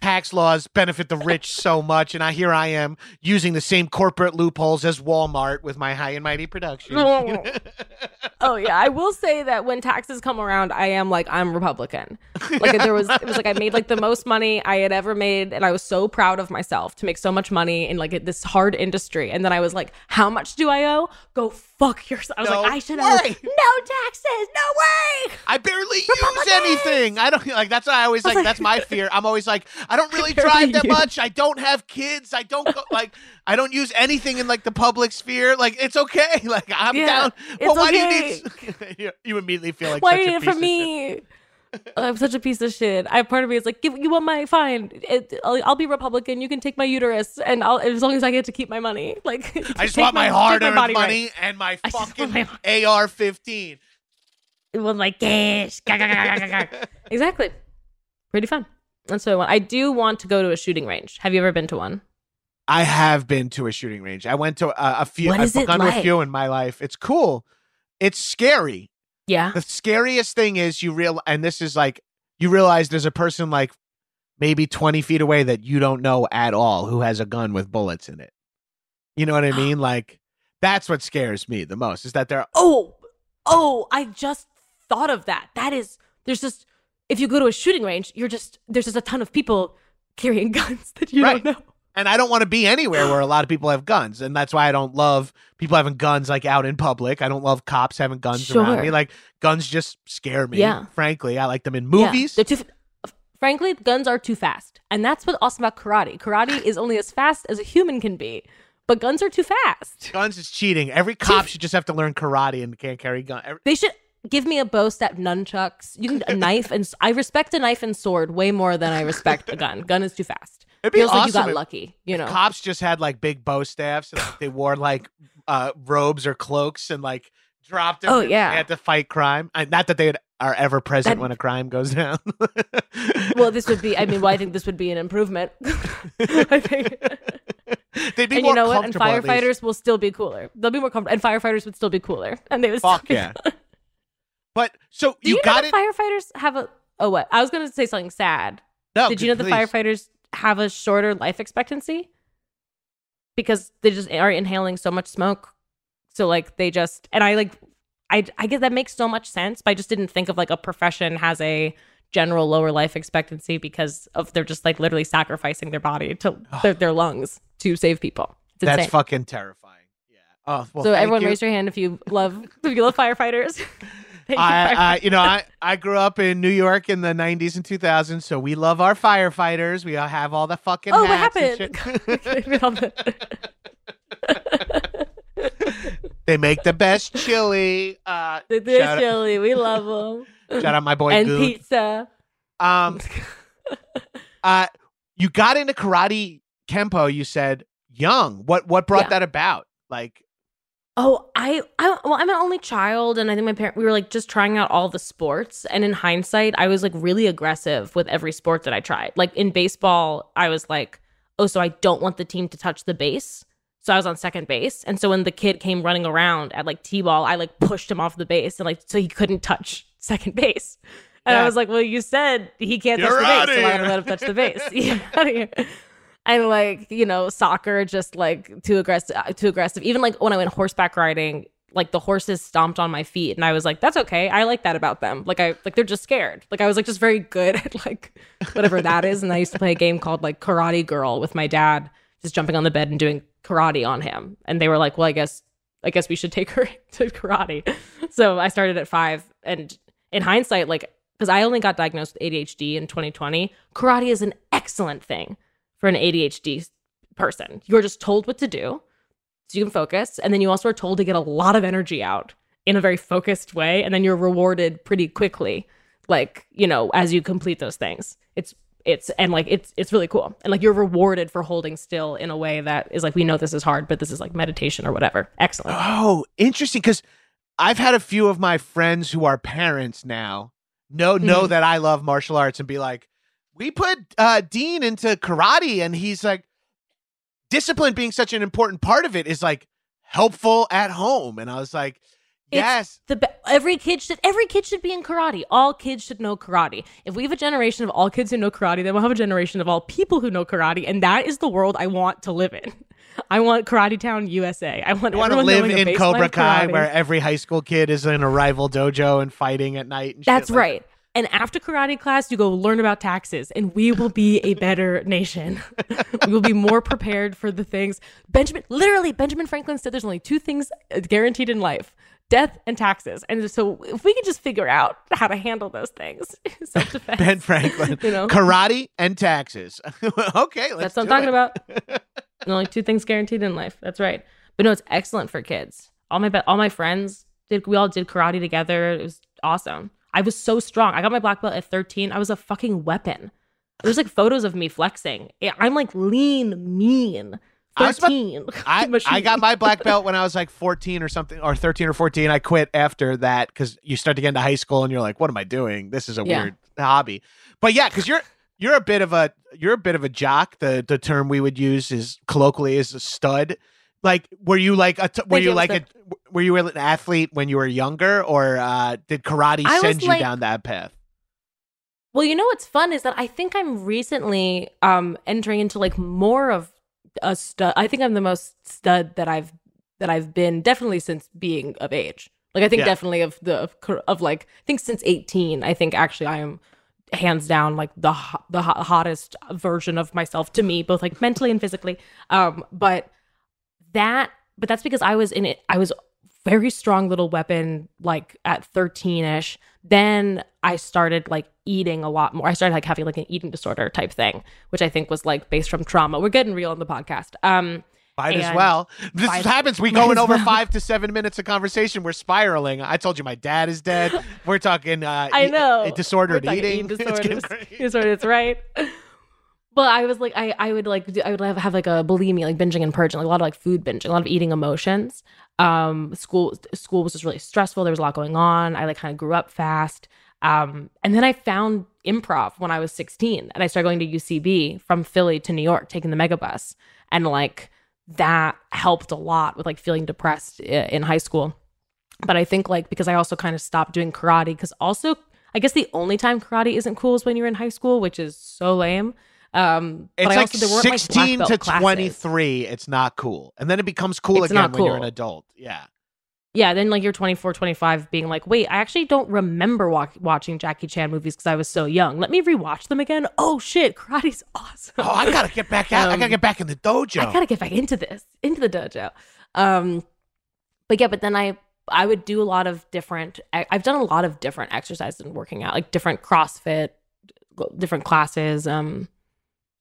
Tax laws benefit the rich so much, and I here I am using the same corporate loopholes as Walmart with my high and mighty production. <laughs> oh yeah, I will say that when taxes come around, I am like I'm Republican. Like there was, it was like I made like the most money I had ever made, and I was so proud of myself to make so much money in like this hard industry. And then I was like, how much do I owe? Go fuck yourself. I was No like, I should owe way. no taxes, no way. I barely use anything. I don't like. That's why I always like. like- That's my fear. I'm always like. I don't really <laughs> drive that much. I don't have kids. I don't go, like. I don't use anything in like the public sphere. Like it's okay. <laughs> Like I'm Yeah, down. But why okay. do you need? <laughs> you, immediately feel like Why such a it piece for of shit. me? I'm such a piece of shit. I part of me is like, give you want my fine. It, I'll, I'll be Republican. You can take my uterus, and I'll as long as I get to keep my money. Like I just want my, take hard-earned money right. and my I just want fucking my- AR-15. with my cash. Exactly. Pretty fun. That's what I want. I do want to go to a shooting range. Have you ever been to one? I have been to a shooting range. I went to a, a few. What I've is it gone to a few in my life. It's cool. It's scary. Yeah. The scariest thing is you real, and this is like you realize there's a person like maybe 20 feet away that you don't know at all who has a gun with bullets in it. You know what I <gasps> mean? Like that's what scares me the most is that there. Are- Oh, oh, I just thought of that. That is, there's just, if you go to a shooting range, you're just, there's just a ton of people carrying <laughs> guns that you Right. don't know. and I don't want to be anywhere where a lot of people have guns, and that's why I don't love people having guns like out in public. I don't love cops having guns around Sure. me. Like guns just scare me. Yeah. frankly, I like them in Yeah. movies. They're too, f- frankly, guns are too fast. And that's what's awesome about karate. Karate <laughs> is only as fast as a human can be, but guns are too fast. Guns is cheating. Every cop should just have to learn karate and can't carry gun. Every- They should give me a bow step nunchucks. You can a knife and i respect a knife and sword way more than I respect a gun. Gun is too fast. It'd be Feels like you got if- lucky. You know. Cops just had like big bow staffs and like, they wore like uh, robes or cloaks and like dropped them. Oh, and yeah. they had to fight crime. I, not that they are ever present That- when a crime goes down. <laughs> well, this would be. I mean, well, I think this would be an improvement. <laughs> I think. <laughs> They'd be and more you know what? And comfortable. at least. firefighters will still be cooler. They'll be more comfortable. And firefighters would still be cooler. And they would Fuck yeah. But so Do you, you, got know it. firefighters have a? Oh, what? I was going to say something sad. no, Did you know the please. firefighters have a shorter life expectancy because they just are inhaling so much smoke? So like they just and I like I I get that makes so much sense, but I just didn't think of like a profession has a general lower life expectancy because of they're just like literally sacrificing their body to their, their lungs to save people. It's That's fucking terrifying. Yeah. Oh well. so everyone you. raise your hand if you love if you love <laughs> firefighters. <laughs> <laughs> I. I, you know, I, I grew up in New York in the '90s and 2000s, so we love our firefighters. We all have all the fucking. oh, what happened? shit. <laughs> <laughs> they make the best chili. Uh, They're shout, chili. We love them. shout out my boy and pizza. Um, uh, you got into karate kempo. You said young. What what brought Yeah. that about? Like, Oh, I, I, well, I'm an only child, and I think my parent, we were like just trying out all the sports. And in hindsight, I was like really aggressive with every sport that I tried. Like in baseball, I was like, oh, so I don't want the team to touch the base. So I was on second base. And so when the kid came running around at like T ball, I like pushed him off the base and like, so he couldn't touch <laughs> second base. And Yeah. I was like, well, you said he can't You're touch the base. So going to let him touch the base. <laughs> And like you know soccer just like too aggressive uh, too aggressive. Even like when i went horseback riding like the horses stomped on my feet and i was like that's okay. I like that about them. Like i like they're just scared. Like i was like just very good at like whatever that is and i used to play a game called like karate girl with my dad just jumping on the bed and doing karate on him. And they were like well i guess i guess we should take her <laughs> to karate. So i started at five and in hindsight like because i only got diagnosed with adhd in 2020 karate is an excellent thing for an ADHD person. You're just told what to do so you can focus. And then you also are told to get a lot of energy out in a very focused way. And then you're rewarded pretty quickly, like, you know, as you complete those things. It's, it's, and like, it's, it's really cool. And like, you're rewarded for holding still in a way that is like, we know this is hard, but this is like meditation or whatever. Excellent. oh, interesting. Because I've had a few of my friends who are parents now know know Mhm. that I love martial arts and be like, we put uh, Dean into karate, and he's like, discipline being such an important part of it is like helpful at home. And I was like, It's yes. the be- every kid should every kid should be in karate. All kids should know karate. If we have a generation of all kids who know karate, then we'll have a generation of all people who know karate, and that is the world I want to live in. <laughs> I want Karate Town, USA. I want to live in Cobra Kai where every high school kid is in a rival dojo and fighting at night. And shit That's like right. And after karate class, you go learn about taxes, and we will be a better <laughs> nation. we will be more prepared for the things. Benjamin, literally, Benjamin Franklin said there's only two things uh, guaranteed in life death and taxes. And so if we can just figure out how to handle those things, <laughs> self defense. Ben Franklin, <laughs> You know? karate and taxes. okay, let's That's what I'm talking it. about. There's only two things guaranteed in life. That's right. But no, it's excellent for kids. All my be- all my friends did. We all did karate together. It was awesome. I was so strong. I got my black belt at 13. I was a fucking weapon. There's like photos of me flexing. I'm like lean, mean. I about- 13. <laughs> I, I got my black belt when I was like 14 or something, or 13 or 14. I quit after that because you start to get into high school and you're like, what am I doing? This is a Yeah. weird hobby. But yeah, because you're you're a bit of a you're a bit of a jock. The the term we would use is colloquially is a stud. Like, were you like a t- were you like a were you an athlete when you were younger, or uh, did karate I send you like- down that path? Well, you know what's fun is that I think I'm recently um entering into like more of a stud. I think I'm the most stud that I've that I've been definitely since being of age. Like I think Yeah. definitely of the of, of like I think since 18, I think actually I am hands down like the the hottest version of myself to me, both like mentally and physically. Um, but that but that's because I was in it. I was very strong little weapon like at 13ish then i started like eating a lot more i started like having like an eating disorder type thing which i think was like based from trauma we're getting real on the podcast um Might as well. This happens. We <laughs> going over well. five to seven minutes of conversation. We're spiraling. I told you my dad is dead. We're talking. Uh, <laughs> I e- know. uh, disordered eating. eating <laughs> It's disorders. crazy. disorders, right? Well, I was like, I, I would like, do, I would have, have like a bulimia, like binging and purging, like a lot of like food binging, a lot of eating emotions. Um, school, school was just really stressful. There was a lot going on. I like kind of grew up fast. Um, and then I found improv when I was 16 and I started going to UCB from Philly to New York, taking the megabus. And like that helped a lot with like feeling depressed in high school. But I think like because I also kind of stopped doing karate because also I guess the only time karate isn't cool is when you're in high school, which is so lame. Um, It's but I like also weren't like 16 black to classes. 23. It's not cool. And then it becomes cool It's again not when you're an adult. Yeah. Yeah, then like you're 24, 25, being like, wait, I actually don't remember wa- watching Jackie Chan movies because I was so young. Let me rewatch them again. Oh shit, karate's <laughs> awesome. Oh, I gotta get back out. I gotta Um, get back in the dojo. I gotta get back into this, into the dojo. Um, but yeah, but then I I would do a lot of different. I- I've done a lot of different exercises and working out, like different CrossFit, different classes. Um,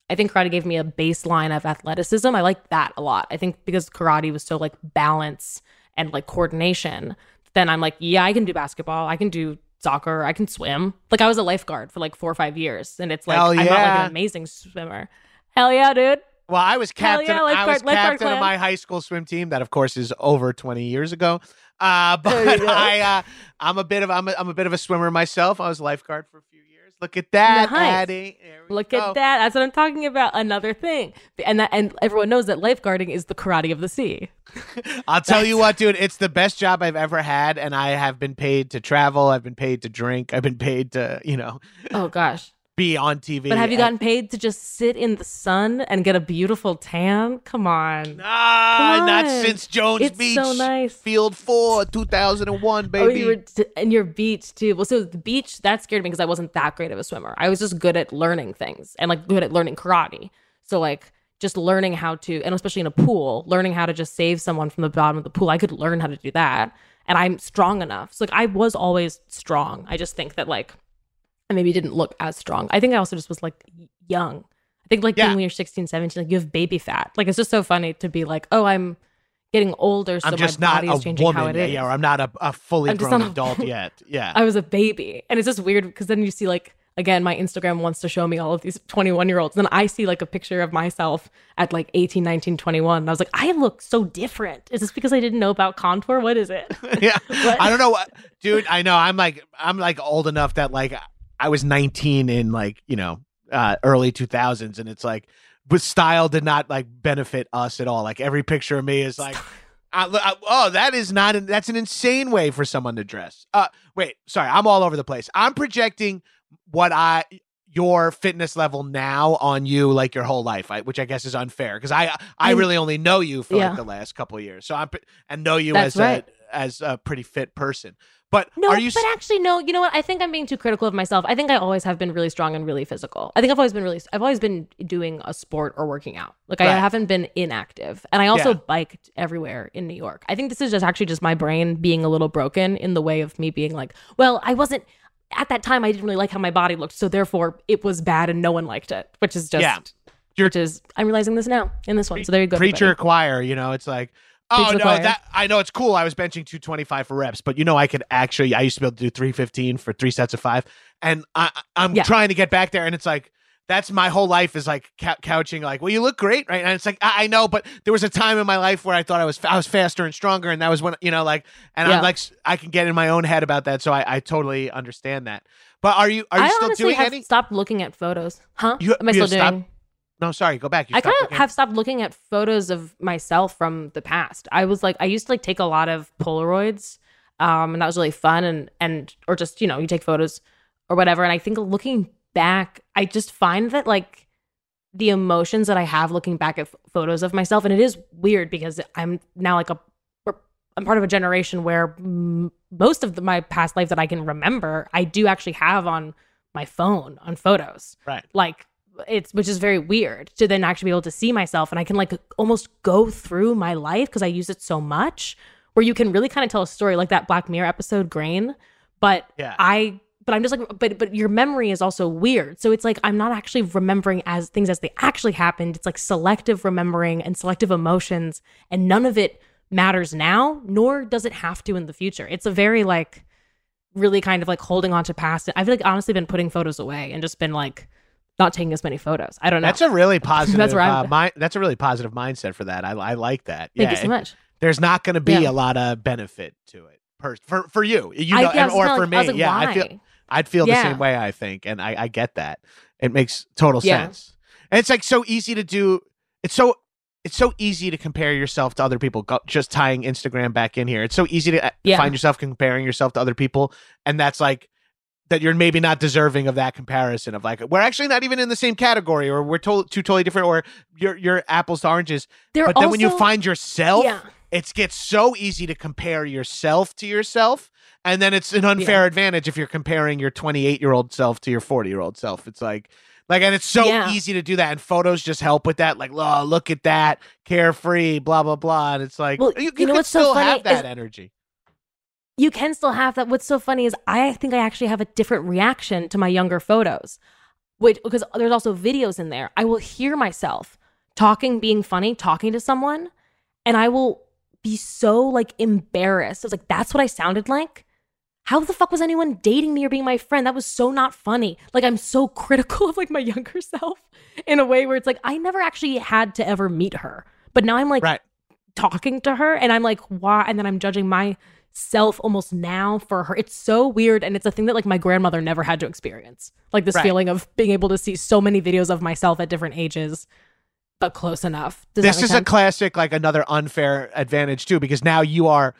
I think karate gave me a baseline of athleticism. I like that a lot. I think because karate was so like balance and like coordination. Then I'm like, yeah, I can do basketball. I can do soccer. I can swim. Like I was a lifeguard for like four or five years, and it's like Hell I'm not like an amazing swimmer. Hell yeah, dude. well, I was captain. yeah, I lifeguard- was lifeguard captain of my high school swim team. That, of course, is over 20 years ago. Uh, <laughs> but. I, uh, I'm a bit of, I'm a, I'm a bit of a swimmer myself. I was lifeguard for a few years. Look at that. Addie. Look go. at that. That's what I'm talking about. Another thing. And that and everyone knows that lifeguarding is the karate of the sea. <laughs> I'll tell you what, dude, it's the best job I've ever had, and I have been paid to travel. I've been paid to drink. I've been paid to, you know, Oh gosh. Be on TV. But have you gotten paid to just sit in the sun and get a beautiful tan? Come on. Ah, Come not since Jones It's Beach. so nice. Field Four, 2001, baby. Oh, you were t- and your beach too. Well, so the beach that scared me because I wasn't that great of a swimmer. I was just good at learning things and like good at learning karate. So like just learning how to, and especially in a pool, learning how to just save someone from the bottom of the pool. I could learn how to do that, and I'm strong enough. So like I was always strong. I just think that like I maybe didn't look as strong. I think I also just was like young. I think like Yeah. when you're 16, 17, like you have baby fat. Like it's just so funny to be like, oh, I'm getting older, so I'm just my not body is a changing how it is. Yeah, or I'm not a, a fully I'm grown not a adult yet. Yeah. I was a baby. And it's just weird because then you see like again my Instagram wants to show me all of these 21 year olds. Then I see like a picture of myself at like 18, 19, 21. And I was like, I look so different. Is this because I didn't know about contour? What is it? <laughs> yeah. <laughs> I don't know what, dude. I know. I'm like, I'm like old enough that like I was 19 in like you know uh, early 2000s, and it's like, but style did not like benefit us at all. Like every picture of me is like. I, I- oh, that is not. An, that's an insane way for someone to dress. Uh, wait, sorry, I'm all over the place. I'm projecting what I your fitness level now on you like your whole life, I, which I guess is unfair because I I really only know you for Yeah. like the last couple of years, so I'm and know you That's as right. a as a pretty fit person. But No, are you? but actually, no. You know what? I think I'm being too critical of myself. I think I always have been really strong and really physical. I think I've always been really. I've always been doing a sport or working out. Like I haven't been inactive, and I also Yeah. biked everywhere in New York. I think this is just actually just my brain being a little broken in the way of me being like, well, I wasn't at that time. I didn't really like how my body looked, so therefore it was bad and no one liked it. Which is just. Yeah. You're- Which is I'm realizing this now in this one. So there you go. preacher everybody. choir you know it's like Oh no, choir. that I know it's cool. I was benching 225 for reps, but you know I could actually. I used to be able to do 315 for three sets of five, and I, I'm Yeah. trying to get back there, and it's like that's my whole life is like cou- couching. Like, well, you look great, right? And it's like I, I know, but there was a time in my life where I thought I was I was faster and stronger, and that was when you know, like, and Yeah. I'm like i can get in my own head about that, so I, I totally understand that. But are you are you I still doing have any? stopped looking at photos. Huh? You- Am I still stopped- doing? No, sorry, go back. You I kind of have stopped looking at photos of myself from the past. I was like, I used to like take a lot of Polaroids, um, and that was really fun. And and or just you know, you take photos or whatever. And I think looking back, I just find that like the emotions that I have looking back at f- photos of myself, and it is weird because I'm now like a I'm part of a generation where mm, most of the, my past life that I can remember, I do actually have on my phone on photos right. like it's which is very weird to then actually be able to see myself and I can like almost go through my life because I use it so much where you can really kind of tell a story like that Black Mirror episode Grain but Yeah. I but I'm just like but but your memory is also weird. So it's like I'm not actually remembering as things as they actually happened. It's like selective remembering and selective emotions and none of it matters now nor does it have to in the future. It's a very like really kind of like holding on to past. I've like honestly been putting photos away and just been like not taking as many photos. I don't know. That's a really <laughs> positive. where uh, I'm- mi- that's a really positive mindset for that. I, I like that. Thank yeah, you so much. there's not going to be Yeah. a lot of benefit to it per, for for you, you I, yeah, and- or for like- me. I like, yeah, why? I feel I'd feel the same way. I think, and I, I get that. It makes total Yeah. sense. And it's like so easy to do. It's so it's so easy to compare yourself to other people. Go, just tying Instagram back in here, it's so easy to uh, Yeah. find yourself comparing yourself to other people, and that's like that you're maybe not deserving of that comparison of like we're actually not even in the same category or we're to- two totally different or you're you're apples to oranges. They're but then when you find yourself yeah, it gets so easy to compare yourself to yourself and then it's an unfair advantage if you're comparing your 28 year old self to your 40 year old self. It's like like and it's so Yeah. easy to do that and photos just help with that like oh look at that carefree blah blah blah and it's like Well, you, you you know can what's so still funny have that is- energy you can still have that. What's so funny is I think I actually have a different reaction to my younger photos, which because there's also videos in there. I will hear myself talking, being funny, talking to someone, and I will be so like embarrassed. I was like, that's what I sounded like. How the fuck was anyone dating me or being my friend? That was so not funny. Like I'm so <laughs> critical of like my younger self in a way where it's like I never actually had to ever meet her. But now I'm like right talking to her and I'm like, why? And then I'm judging myself almost now for her. It's so weird. And it's a thing that like my grandmother never had to experience. Like this Right. feeling of being able to see so many videos of myself at different ages, but close enough. Does this is a classic like another unfair advantage too because now you are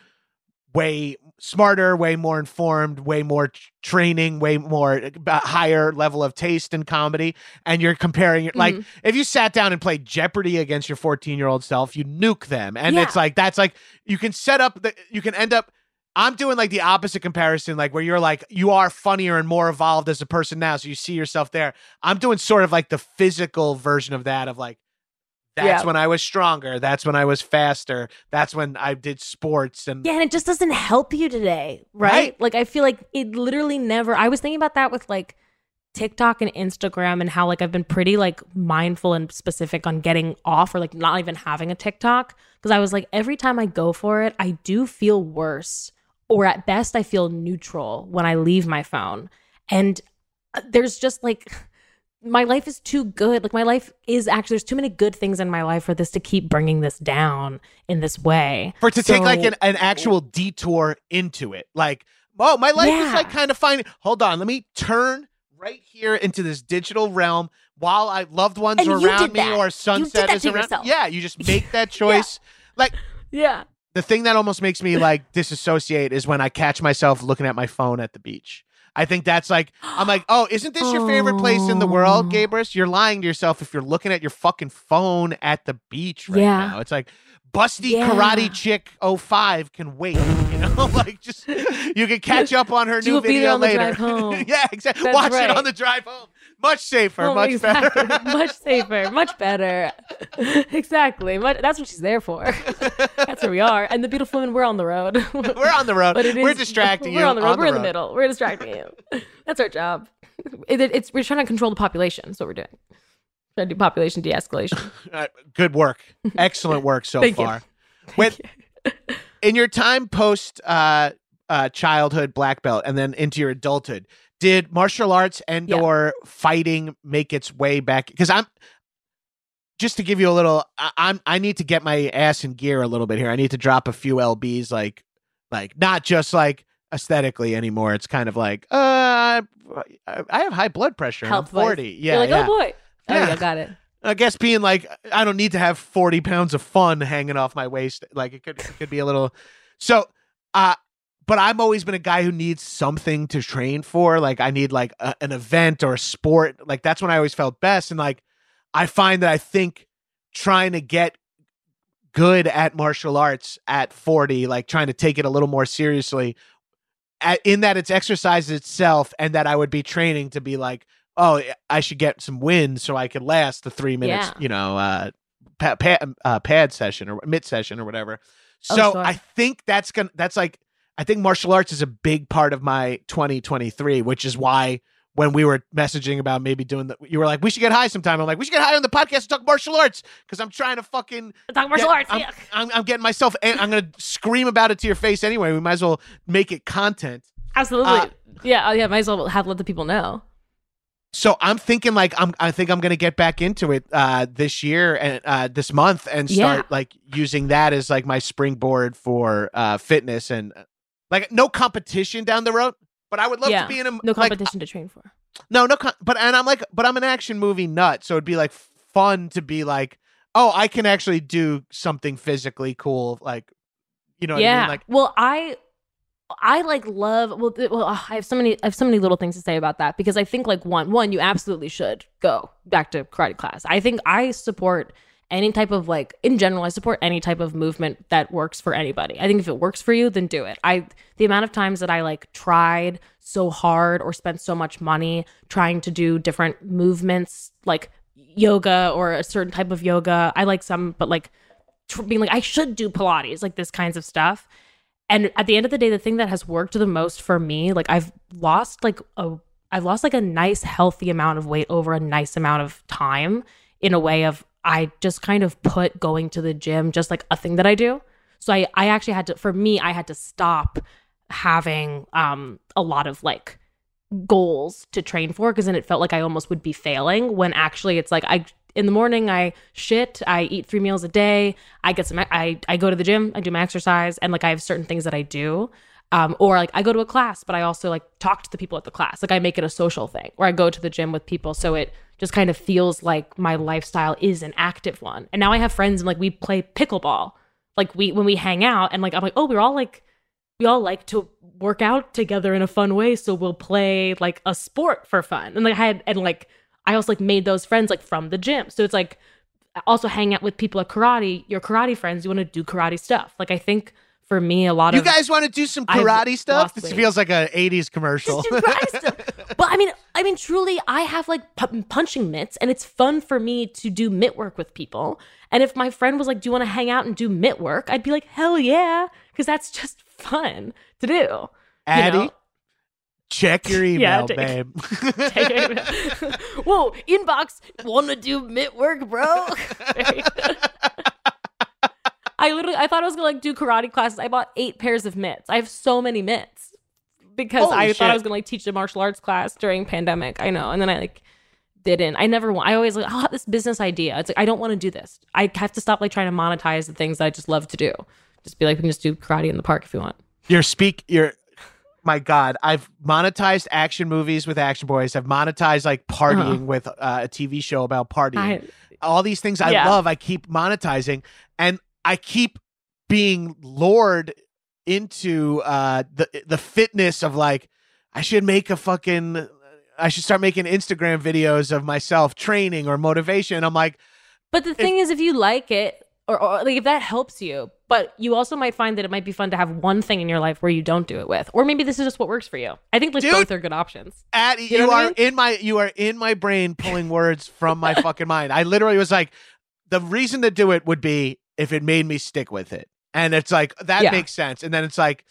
way smarter way more informed way more training way more uh, higher level of taste in comedy and you're comparing it like Mhm. if you sat down and played jeopardy against your 14 year old self you nuke them and Yeah. it's like that's like you can set up the you can end up I'm doing like the opposite comparison, like where you're like, you are funnier and more evolved as a person now. So you see yourself there. I'm doing sort of like the physical version of that, of like, that's Yeah. when I was stronger. That's when I was faster. That's when I did sports. And Yeah, and it just doesn't help you today, right? Right. Like I feel like it literally never I was thinking about that with like TikTok and Instagram and how like I've been pretty like mindful and specific on getting off or like not even having a TikTok because I was like every time I go for it, I do feel worse or at best I feel neutral when I leave my phone. And uh, there's just like <laughs> my life is too good. Like my life is actually there's too many good things in my life for this to keep bringing this down in this way. for to take like an, an actual detour into it, like, oh, my life is like kind of fine. Hold on. Let me turn right here into this digital realm while I loved ones And are around me that. or sunset is around. yourself. Yeah. You just <laughs> make that choice. Like, Yeah. The thing that almost makes me like <laughs> disassociate is when I catch myself looking at my phone at the beach. I think that's like I'm like, oh, isn't this your favorite place in the world, Oh. Gabrus? You're lying to yourself if you're looking at your fucking phone at the beach right Yeah. now. It's like busty Yeah. karate chick 05 can wait. You know, <laughs> like just you can catch up on her She new video the later. drive home. <laughs> yeah, exactly. That's Watch it on the drive home. Much safer, Oh, much exactly. better. <laughs> much safer, much better. exactly. Much, that's what she's there for. That's where we are. And the beautiful women, we're on the road. We're on the road. But it We're is- distracting we're you. on the road. on we're in the middle. We're distracting you. That's our job. It- it's we're trying to control the population. That's what we're doing. Trying to do population de-escalation. Good work. Excellent work so Thank you. far. When in your time post uh, uh, childhood black belt and then into your adulthood, did martial arts and Yeah. or fighting make its way back? Because I'm just to give you a little. I, I'm I need to get my ass in gear a little bit here. I need to drop a few lbs, like like not just like aesthetically anymore. It's kind of like uh, I I have high blood pressure. I'm Health wise. forty. Yeah, You're like, yeah. oh boy. Oh yeah, got it. I guess being like I don't need to have 40 pounds of fun hanging off my waist. Like it could it could be a little so uh but I've always been a guy who needs something to train for. Like I need like a, an event or a sport. Like that's when I always felt best. And like I find that I think trying to get good at martial arts at 40, like trying to take it a little more seriously, at, in that it's exercise itself, and that I would be training to be like, oh, I should get some wins so I could last the three minutes, Yeah. you know, uh, pa- pa- uh, pad session or mid session or whatever. Oh, So sure. I think that's gonna that's like I think martial arts is a big part of my 2023, which is why when we were messaging about maybe doing the, you were like, we should get high sometime. I'm like, we should get high on the podcast and talk martial arts because I'm trying to fucking Talk martial yeah, arts. I'm, yeah. I'm, I'm getting myself. I'm gonna scream about it to your face anyway. We might as well make it content. Absolutely. uh, yeah. Oh, yeah. Might as well have let the people know. So I'm thinking like I'm. I think I'm gonna get back into it uh, this year and uh, this month and start Yeah. like using that as like my springboard for uh, fitness and like no competition down the road. But I would love Yeah. to be in a No like, competition to train for. No, no, but and I'm like, but I'm an action movie nut, so it'd be like fun to be like, oh, I can actually do something physically cool, like, you know, what I yeah. mean? Like, well, I I like love well, well I have so many I have so many little things to say about that because I think like one one you absolutely should go back to karate class. I think I support any type of like in general I support any type of movement that works for anybody. I think if it works for you then do it. I the amount of times that I like tried so hard or spent so much money trying to do different movements like yoga or a certain type of yoga. I like some but like being like I should do pilates like this kinds of stuff and at the end of the day the thing that has worked the most for me like i've lost like a i've lost like a nice healthy amount of weight over a nice amount of time in a way of i just kind of put going to the gym just like a thing that i do. So i i actually had to for me i had to stop having um a lot of like goals to train for because then it felt like I almost would be failing when actually it's like I in the morning I shit, I eat three meals a day, I get some I I go to the gym, I do my exercise and like I have certain things that I do. Um, or like I go to a class, but I also like talk to the people at the class. Like I make it a social thing, or I go to the gym with people, so it just kind of feels like my lifestyle is an active one. And now I have friends and like we play pickleball. Like we when we hang out and like I'm like, oh, we're all like we all like to work out together in a fun way so we'll play like a sport for fun and like i had and like i also like made those friends like from the gym so it's like also hang out with people at karate your karate friends you want to do karate stuff like i think for me a lot you of You guys want to do some I've karate stuff? lost This feels like a '80s commercial. just do karate stuff. <laughs> But I mean, I mean, truly, I have like pu- punching mitts, and it's fun for me to do mitt work with people. And if my friend was like, "Do you want to hang out and do mitt work?" I'd be like, "Hell yeah," because that's just fun to do. Addie, You know? Check your <laughs> Yeah, email, take- babe. <laughs> <laughs> Whoa, inbox, want to do mitt work, bro? I literally, I thought I was gonna like do karate classes. I bought eight pairs of mitts. I have so many mitts because Holy I thought I was gonna like teach a martial arts class during pandemic. I know, and then I like didn't. I never want. I always like, have this business idea. It's like I don't want to do this. I have to stop like trying to monetize the things that I just love to do. Just be like, we can just do karate in the park if you want. You're speak. You're. My God, I've monetized action movies with Action Boyz. I've monetized like partying with uh, a TV show about partying. I, all these things I Yeah. love, I keep monetizing, and I keep being lured into uh, the the fitness of like I should make a fucking I should start making Instagram videos of myself training or motivation. I'm like, But the thing is, if you like it, or, or like if that helps you, but you also might find that it might be fun to have one thing in your life where you don't do it with, or maybe this is just what works for you. I think like Dude. both are good options. at you, know what I are in my you are in my brain pulling words from my fucking mind. I literally was like, the reason to do it would be if it made me stick with it, and it's like that Yeah. makes sense. And then it's like,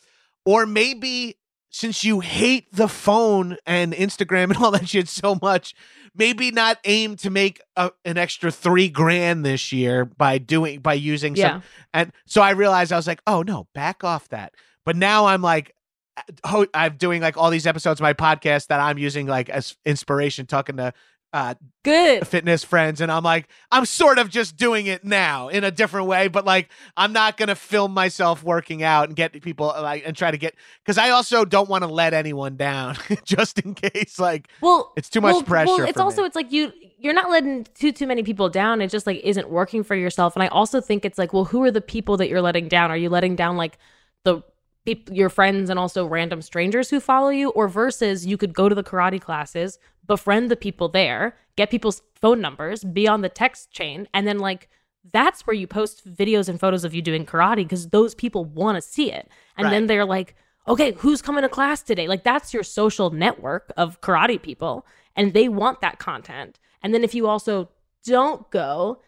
or maybe since you hate the phone and Instagram <laughs> and all that shit so much, maybe not aim to make a, an extra three grand this year by doing by using Yeah. some. And so I realized I was like, oh no, back off that. But now I'm like, uh, ho- I'm doing like all these episodes of my podcast that I'm using like as inspiration, talking to uh, Good. fitness friends and I'm like I'm sort of just doing it now in a different way but like I'm not to film myself working out and get people like and try to get cuz I also don't want to let anyone down <laughs> just in case like Well, It's too much well, pressure Well, it's also me. it's like you you're not letting too too many people down. It just like isn't working for yourself. And I also think it's like, well, who are the people that you're letting down? Are you letting down like the peop- your friends and also random strangers who follow you, or versus you could go to the karate classes, befriend the people there, get people's phone numbers, be on the text chain, and then like that's where you post videos and photos of you doing karate because those people want to see it, and then they're like, okay, who's coming to class today? Like that's your social network of karate people, and they want that content. And then if you also don't go,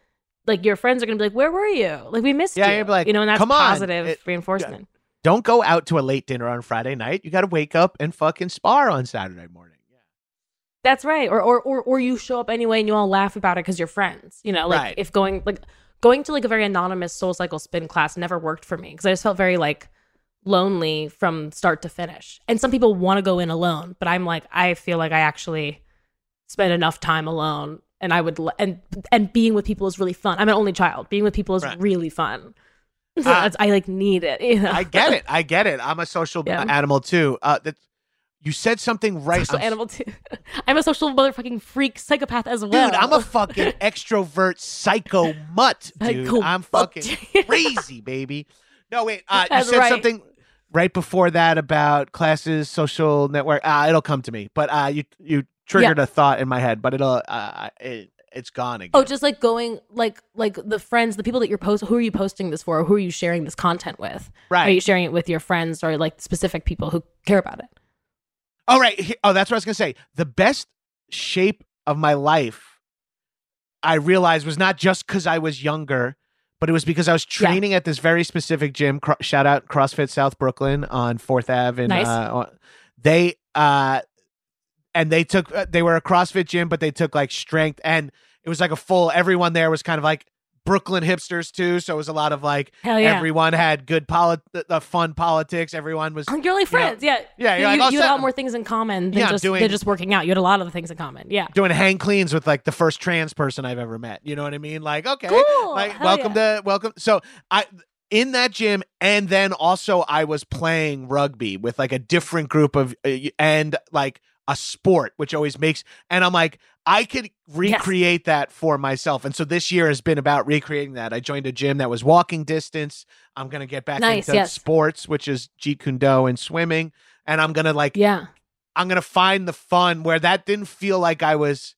like your friends are gonna be like, "Where were you? Like we missed Yeah, you." you'd like, you know, and that's "Come on." positive It- reinforcement. Don't go out to a late dinner on Friday night you got to wake up and fucking spar on Saturday morning Yeah. That's right. Or or or or you show up anyway and you all laugh about it because you're friends. You know, like Right. if going like going to like a very anonymous SoulCycle spin class never worked for me because I just felt very like lonely from start to finish. And some people want to go in alone, but I'm like I feel like I actually spend enough time alone and I would and and being with people is really fun. I'm an only child. Being with people is Right. really fun. <laughs> That's, I like need it. You know? I get it I get it I'm a social Yeah. animal too uh that you said something right Social I'm animal too. <laughs> I'm a social motherfucking freak psychopath as well. Dude, I'm a fucking <laughs> extrovert psycho mutt, dude. Psycho I'm fucking crazy, baby. No, wait. Uh, you said right. something right before that about classes, social network. Uh, it'll come to me, but uh, you you triggered a thought in my head, but it'll uh, it, it's gone again. Oh, just like going like like the friends, the people that you're post. Who are you posting this for? Who are you sharing this content with? right. Are you sharing it with your friends or like specific people who care about it? Oh, right. Oh, that's what I was gonna say. The best shape of my life, I realized, was not just because I was younger, but it was because I was Yeah. training at this very specific gym. Cro- shout out CrossFit South Brooklyn on Fourth Ave. And Nice. uh, they uh, and they took uh, they were a CrossFit gym, but they took like strength, and it was like a full. Everyone there was kind of like Brooklyn hipsters too, so it was a lot of like Hell yeah. everyone had good polit- the fun politics. Everyone was You're like friends, yeah. Yeah, You, you're you, "Oh, you had a lot more things in common than Yeah, just doing- than just working out. You had a lot of the things in common. Yeah. doing hang cleans with like the first trans person I've ever met. You know what I mean? Like, okay, Cool. like Hell welcome to welcome. So I in that gym, and then also I was playing rugby with like a different group of uh, and like a sport, which always makes. And I'm like, I could recreate that for myself. And so this year has been about recreating that. I joined a gym that was walking distance. I'm gonna get back Nice, into yes. sports, which is Jeet Kune Do and swimming. And I'm gonna like Yeah. I'm gonna find the fun where that didn't feel like I was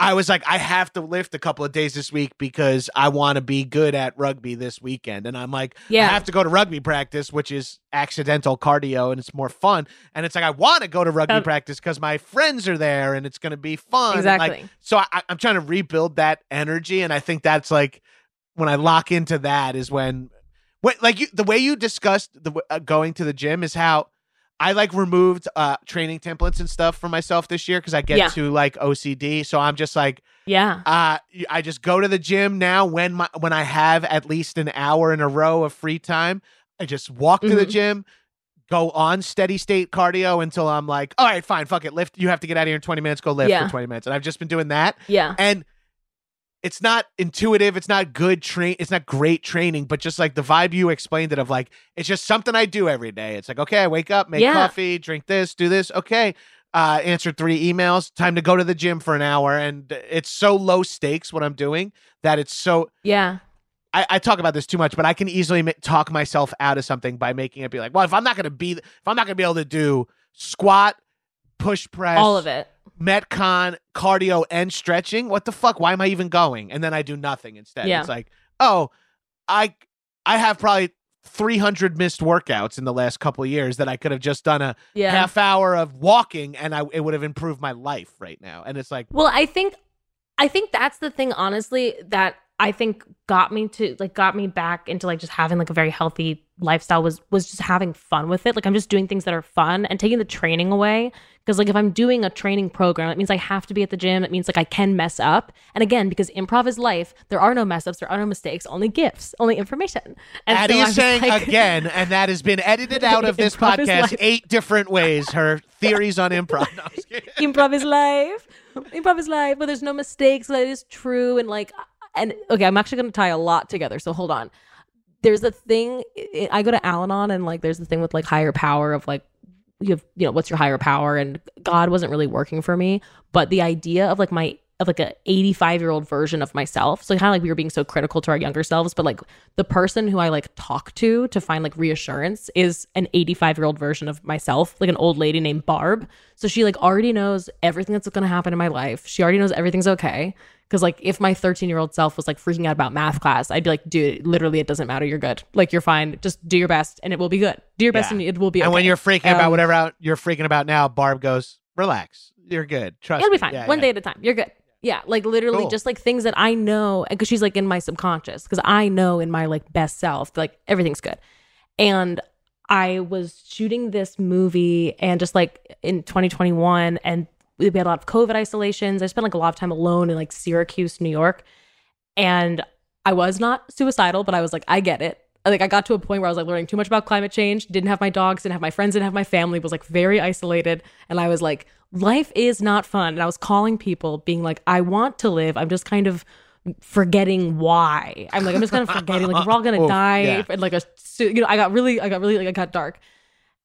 I was like, I have to lift a couple of days this week because I want to be good at rugby this weekend. And I'm like, Yeah. I have to go to rugby practice, which is accidental cardio and it's more fun. And it's like, I want to go to rugby That- practice because my friends are there and it's going to be fun. And, like, Exactly. so I, I'm trying to rebuild that energy. And I think that's like when I lock into that is when, when like you, the way you discussed the uh, going to the gym is how I like removed uh training templates and stuff for myself this year because I get Yeah. to like OCD. So I'm just like, Yeah. uh, I just go to the gym now when my when I have at least an hour in a row of free time. I just walk to the Mhm. gym, go on steady state cardio until I'm like, all right, fine, fuck it, lift. You have to get out of here in 20 minutes. Go lift Yeah. for 20 minutes, and I've just been doing that. Yeah. And it's not intuitive. It's not good train. It's not great training, but just like the vibe you explained it of like, it's just something I do every day. It's like, okay, I wake up, make Yeah. coffee, drink this, do this. Okay. Uh, answer three emails. Time to go to the gym for an hour. And it's so low stakes what I'm doing that it's so. Yeah. I, I talk about this too much, but I can easily ma- talk myself out of something by making it be like, well, if I'm not going to be, if I'm not going to be able to do squat, push press, All of it. Metcon cardio and stretching? What the fuck? Why am i even going? And then i do nothing instead. Yeah. it's like oh i i have probably 300 missed workouts in the last couple of years that i could have just done a Yeah. half hour of walking and i it would have improved my life right now. And it's like Well, I think I think that's the thing honestly that I think got me to like got me back into like just having like a very healthy lifestyle was was just having fun with it. Like I'm just doing things that are fun and taking the training away. Because like if I'm doing a training program, it means I have to be at the gym. It means like I can mess up. And again, because improv is life, there are no mess ups, there are no mistakes, only gifts, only information. And Addie so is saying like- <laughs> again, and that has been edited <laughs> out of this podcast eight different ways. Her theories on improv. No, I'm just kidding. improv is life. Improv is life, but there's no mistakes. That is true. And like, and okay, I'm actually going to tie a lot together. So hold on. There's a thing. I- go to Al-Anon, and like, there's the thing with like higher power of like, you have, you know, what's your higher power? And God wasn't really working for me. But the idea of like my of like a 85 year old version of myself. So kind of like we were being so critical to our younger selves, but like the person who I like talk to to find like reassurance is an 85 year old version of myself, like an old lady named Barb. So she like already knows everything that's going to happen in my life. She already knows everything's okay. Cause like if my 13 year old self was like freaking out about math class, I'd be like, dude, literally it doesn't matter. You're good. Like you're fine. Just do your best and it will be good. Do your best Yeah. and it will be okay. And when you're freaking about Um, whatever out you're freaking about now, Barb goes, "Relax, you're good. Trust It'll me." be fine. Yeah, One yeah. day at a time. You're good. Yeah, like literally Cool. just like things that I know because she's like in my subconscious because I know in my like best self like everything's good. And I was shooting this movie and just like in 2021 and we had a lot of COVID isolations. I spent like a lot of time alone in like Syracuse, New York. And I was not suicidal, but I was like, I get it. Like I got to a point where I was like learning too much about climate change, didn't have my dogs, didn't have my friends, didn't have my family, was like very isolated. And I was like, life is not fun. And I was calling people, being like, I want to live. I'm just kind of forgetting why. I'm like, I'm just kind of forgetting. Like we're all gonna <laughs> Oof, die. yeah. And like a you know, I got really, I got really like I got dark.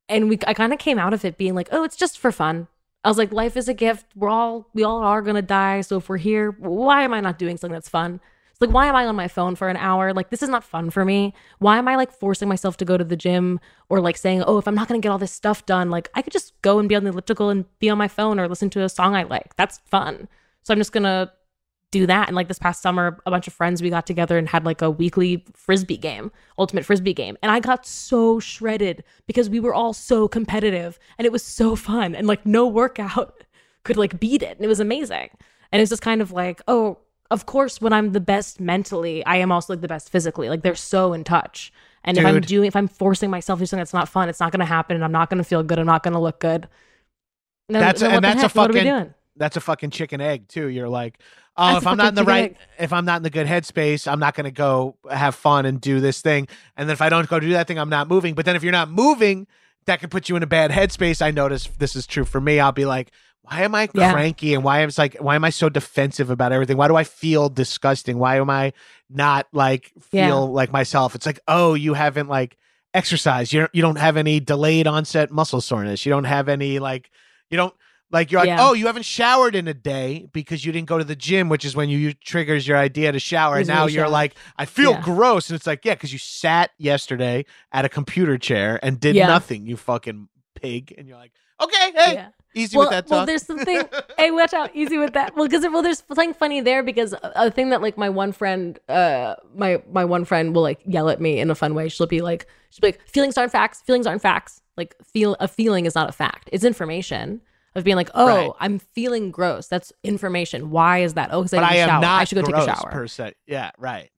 And we I kind of came out of it being like, oh, it's just for fun. I was like, life is a gift. We're all we all are gonna die. So if we're here, why am I not doing something that's fun? Like, why am I on my phone for an hour? Like, this is not fun for me. Why am I like forcing myself to go to the gym or like saying, oh, if I'm not gonna get all this stuff done, like I could just go and be on the elliptical and be on my phone or listen to a song I like. That's fun. So I'm just gonna do that. And like this past summer, a bunch of friends we got together and had like a weekly frisbee game, ultimate frisbee game. And I got so shredded because we were all so competitive and it was so fun. And like no workout <laughs> could like beat it. And it was amazing. And it's just kind of like, oh, of course, when I'm the best mentally, I am also like the best physically. Like they're so in touch. And if I'm doing, if I'm forcing myself to do something that's not fun, it's not going to happen, and I'm not going to feel good. I'm not going to look good. Then- That's then and that's a heck? What are we fucking that's a fucking chicken egg too. You're like, oh, That's if I'm not in the right, chicken if I'm not in the good headspace, I'm not going to go have fun and do this thing. And then if I don't go do that thing, I'm not moving. But then if you're not moving, that could put you in a bad headspace. I notice this is true for me. I'll be like, why am I Yeah. cranky and why am I like why am I so defensive about everything? Why do I feel disgusting? Why am I not like feel Yeah. like myself? It's like, oh, you haven't like exercised. You don't, you don't have any delayed onset muscle soreness. You don't have any like you don't like you're like, Yeah. oh, you haven't showered in a day because you didn't go to the gym, which is when you, you triggers your idea to shower. And now you you're shower. like, I feel Yeah. gross. And it's like, yeah, because you sat yesterday at a computer chair and did Yeah. nothing, you fucking pig. And you're like, okay, hey, Yeah. easy well, with that well, there's something. <laughs> hey, watch out, easy with that. Well, because well, there's something funny there because a, a thing that like my one friend, uh, my my one friend will like yell at me in a fun way. She'll be like, she'll be like, feelings aren't facts. Feelings aren't facts. Like feel a feeling is not a fact. It's information. Of being like, oh, Right. I'm feeling gross. That's information. Why is that? Oh, because I I am shower. I should go take a shower. per se. Yeah, right.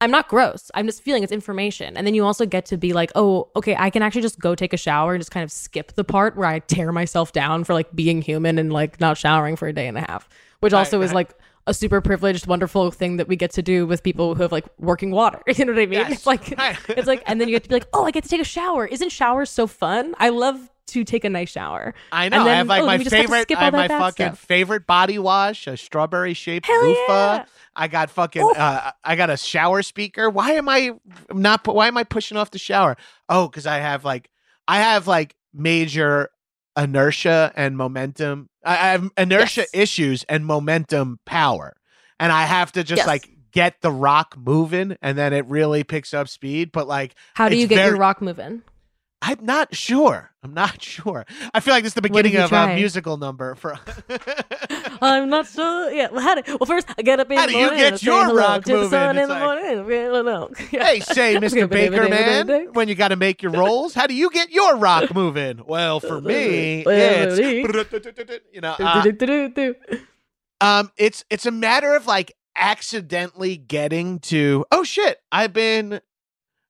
I'm not gross. I'm just feeling it's information. And then you also get to be like, oh, okay, I can actually just go take a shower and just kind of skip the part where I tear myself down for like being human and like not showering for a day and a half, which also is like a super privileged, wonderful thing that we get to do with people who have like working water. <laughs> You know what I mean? Yes. It's like, it's like, and then you get to be like, oh, I get to take a shower. Isn't showers so fun? I love to take a nice shower. I know. And I then, have like oh, my favorite. I have my fucking stuff. favorite body wash, a strawberry shaped loofah. yeah. I got fucking. Uh, I got a shower speaker. Why am I not? Why am I pushing off the shower? Oh, because I have like, I have like major inertia and momentum. I I have inertia Yes. issues and momentum power, and I have to just Yes. like get the rock moving, and then it really picks up speed. But like, How do you get very- your rock moving? I'm not sure. I'm not <laughs> sure. I feel like this is the beginning of try? a musical number for. <laughs> I'm not sure. Yeah. Well, how do, well first I get up in How the do you get your rock the moving? in the morning. I don't know. Yeah. Hey, say, <laughs> Mr. Baker Man, when you got to make your rolls, how do you get your rock moving? Well, for me, it's you know, uh, um, it's it's a matter of like accidentally getting to. Oh shit! I've been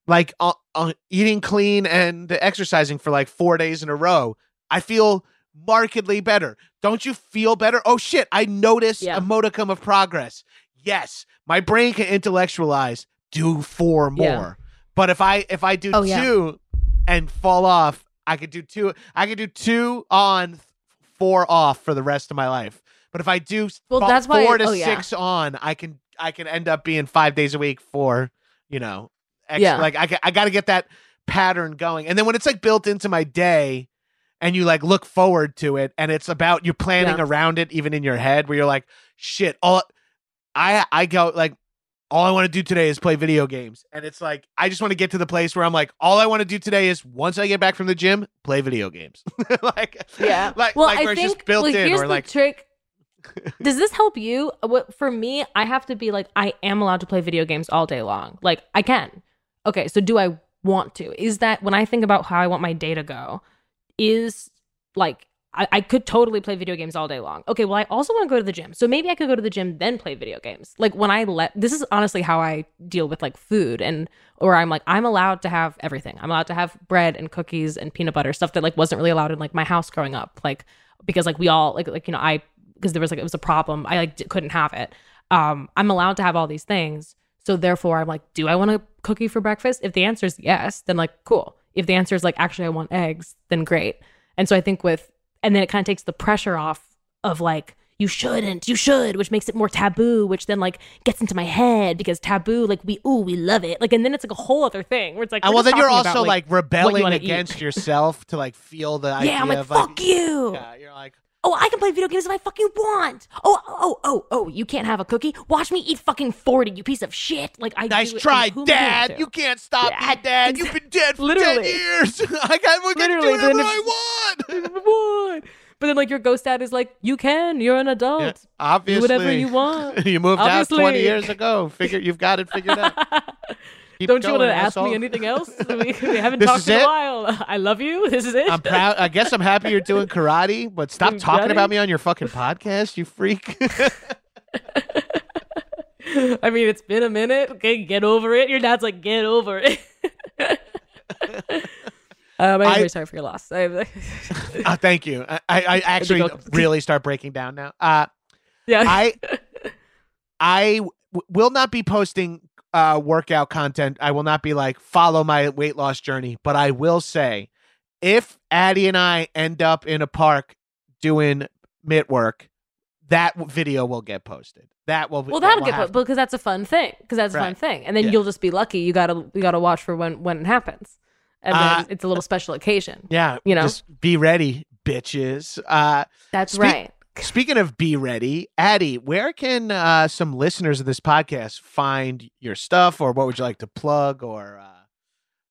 like uh, uh, eating clean and exercising for like four days in a row, I feel markedly better. Don't you feel better? Oh shit! I notice Yeah. a modicum of progress. Yes, my brain can intellectualize. Do four more. Yeah. But if I if I do Oh, yeah. two and fall off, I could do two. I could do two on, four off for the rest of my life. But if I do Well, fa- that's why- four to oh, yeah. six on, I can I can end up being five days a week for you know, extra, Yeah. like I I got to get that pattern going. And then when it's like built into my day, and you like look forward to it, and it's about you're planning Yeah. around it, even in your head, where you're like, shit, all I I go like. All I want to do today is play video games. And it's like, I just want to get to the place where I'm like, all I want to do today is once I get back from the gym, play video games. <laughs> like, Yeah. like, well, like I where it's think just built like, in here's or the like, trick. <laughs> Does this help you? What for me? I have to be like I am allowed to play video games all day long. Like I can. Okay, so do I want to? Is that when I think about how I want my day to go? Is like I, I could totally play video games all day long. Okay, well I also want to go to the gym, so maybe I could go to the gym then play video games. Like when I let this is honestly how I deal with like food and or I'm like I'm allowed to have everything. I'm allowed to have bread and cookies and peanut butter stuff that like wasn't really allowed in like my house growing up. Like because like we all like like you know I because there was like it was a problem I like d- couldn't have it. Um, I'm allowed to have all these things, so therefore I'm like, do I want a cookie for breakfast? If the answer is yes, then like cool. If the answer is like actually I want eggs, then great. And so I think with and then it kind of takes the pressure off of like you shouldn't, you should, which makes it more taboo, which then like gets into my head because taboo, like we ooh we love it, like and then it's like a whole other thing where it's like uh, And well, then you're also about, like, rebelling wanna eat. against yourself to like feel the idea <laughs> yeah, I'm like of fuck like, you. Yeah, you're like, Oh, I can play video games if I fucking want. Oh, oh, oh, oh, you can't have a cookie? Watch me eat fucking 40, you piece of shit. Like I nice do try, doing Dad. You can't stop Yeah, me, Dad. You've been dead for Literally. ten years. <laughs> I we can do whatever I want. <laughs> what? But then like your ghost dad is like, you can, you're an adult. Yeah, obviously, whatever you want. <laughs> you moved Obviously. out twenty years ago. Figure you've got it figured out. Keep Don't you want to ask asshole. me anything else? <laughs> we, we haven't This talked in it? a while. <laughs> I love you. This is it. I'm proud. I guess I'm happy you're doing karate, but stop Doing talking karate? about me on your fucking podcast, you freak. <laughs> I mean, it's been a minute. Okay, get over it. Your dad's like, get over it. um, anyway, I- sorry for your loss. Uh, thank you. I, I, I actually really start breaking down now. Uh, yeah. I I w- will not be posting uh, workout content. I will not be like follow my weight loss journey. But I will say, if Addie and I end up in a park doing mitt work, that video will get posted. That will. well, that that'll will get happen. because that's a fun thing. Because that's a fun thing, and then Yeah. you'll just be lucky. You gotta you gotta watch for when when it happens, and then Uh, it's a little special occasion. Yeah, you know? just be ready, bitches. Uh, That's Speak- right. Speaking of be ready, Addie, where can uh, some listeners of this podcast find your stuff, or what would you like to plug, or uh,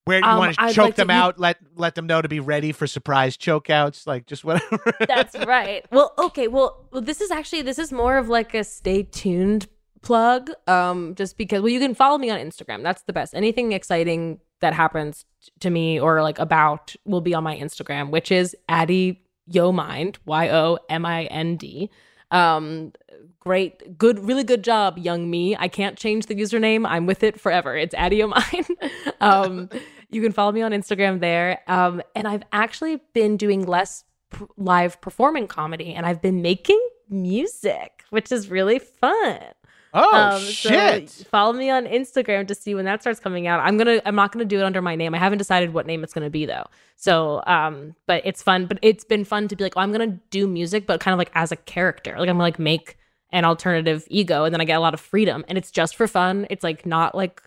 where you Um, want to I'd choke like to- them you- out? Let let them know to be ready for surprise chokeouts, like just whatever. <laughs> That's right. Well, okay. Well, well, this is actually this is more of like a stay tuned plug. Um, just because well, you can follow me on Instagram. That's the best. Anything exciting that happens to me or like about will be on my Instagram, which is Addie Yo Mind Y O M I N D. Um, great, good, really good job, young me. I can't change the username. I'm with it forever. It's Mind. <laughs> um, you can follow me on Instagram there. Um, and I've actually been doing less p- live performing comedy and I've been making music, which is really fun. Oh Um, so shit! follow me on Instagram to see when that starts coming out. I'm gonna I'm not gonna do it under my name. I haven't decided what name it's gonna be though. So um, but it's fun. But it's been fun to be like, oh, I'm gonna do music, but kind of like as a character. Like I'm gonna like make an alternative ego, and then I get a lot of freedom, and it's just for fun. It's like not like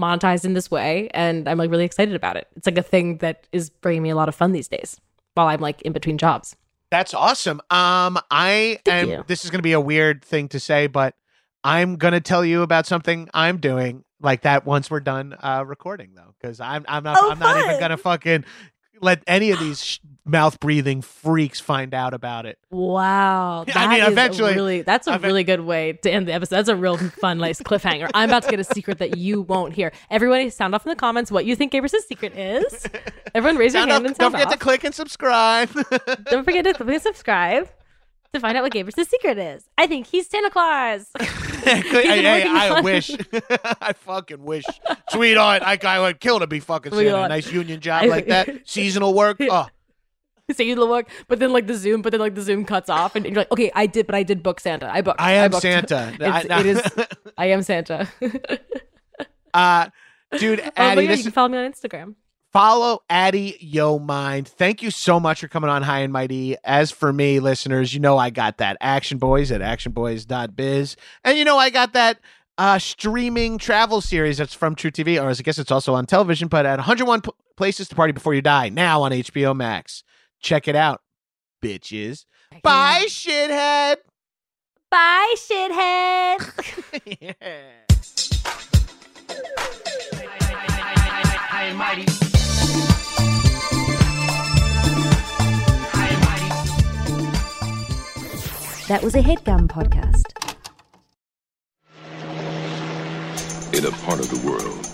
monetized in this way, and I'm like really excited about it. It's like a thing that is bringing me a lot of fun these days while I'm like in between jobs. That's awesome. Um, I Thank am. you. This is going to be a weird thing to say, but I'm going to tell you about something I'm doing like that once we're done uh, recording, though, because I'm I'm not Oh, I'm not even going to fucking let any of these sh- mouth breathing freaks find out about it. Wow, Yeah, <laughs> I mean, that eventually- really that's a I've- really good way to end the episode. That's a real fun, nice cliffhanger. I'm about to get a secret that you won't hear. Everybody, sound off in the comments what you think Gabrus's secret is. <laughs> Everyone, raise your hand up- and sound off. don't forget off. to click and subscribe. <laughs> Don't forget to click and subscribe. To find out what Gabrus' secret is. I think he's Santa Claus. <laughs> hey, hey, I on- wish. <laughs> I fucking wish. Sweetheart, I, I would kill to be fucking Santa. Sweetheart. Nice union job like that. <laughs> Seasonal work. Oh, the work, but then like the Zoom, but then like the Zoom cuts off, and you're like, okay, I did, but I did book Santa. I booked. I am booked. Santa. I- it is. I am Santa. uh, dude, oh, but yeah, this you can follow me on Instagram. Follow Addie Yo Mind. Thank you so much for coming on High and Mighty. As for me, listeners, you know I got that Action Boyz at actionboys.biz. And you know I got that uh streaming travel series that's from truTV, or I guess it's also on television, but at 101 p- Places to Party Before You Die, now on HBO Max. Check it out, bitches. Bye, shithead. Bye, shithead. That was a headgum podcast. in a part of the world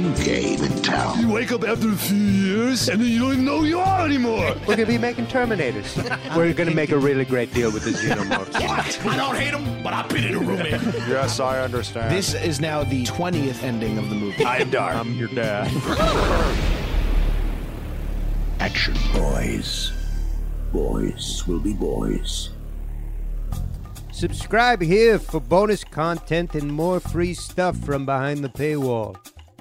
new game in town. You wake up after a few years and then you don't even know who you are anymore. <laughs> We're gonna be making Terminators. We're gonna make a really great deal with the Xenomorphs. <laughs> What? I don't hate them, but I've been in a room. yes, I understand. This is now the 20th ending of the movie. I am dark. I'm um, your dad. Action Boyz. Boys will be boys. Subscribe here for bonus content and more free stuff from behind the paywall.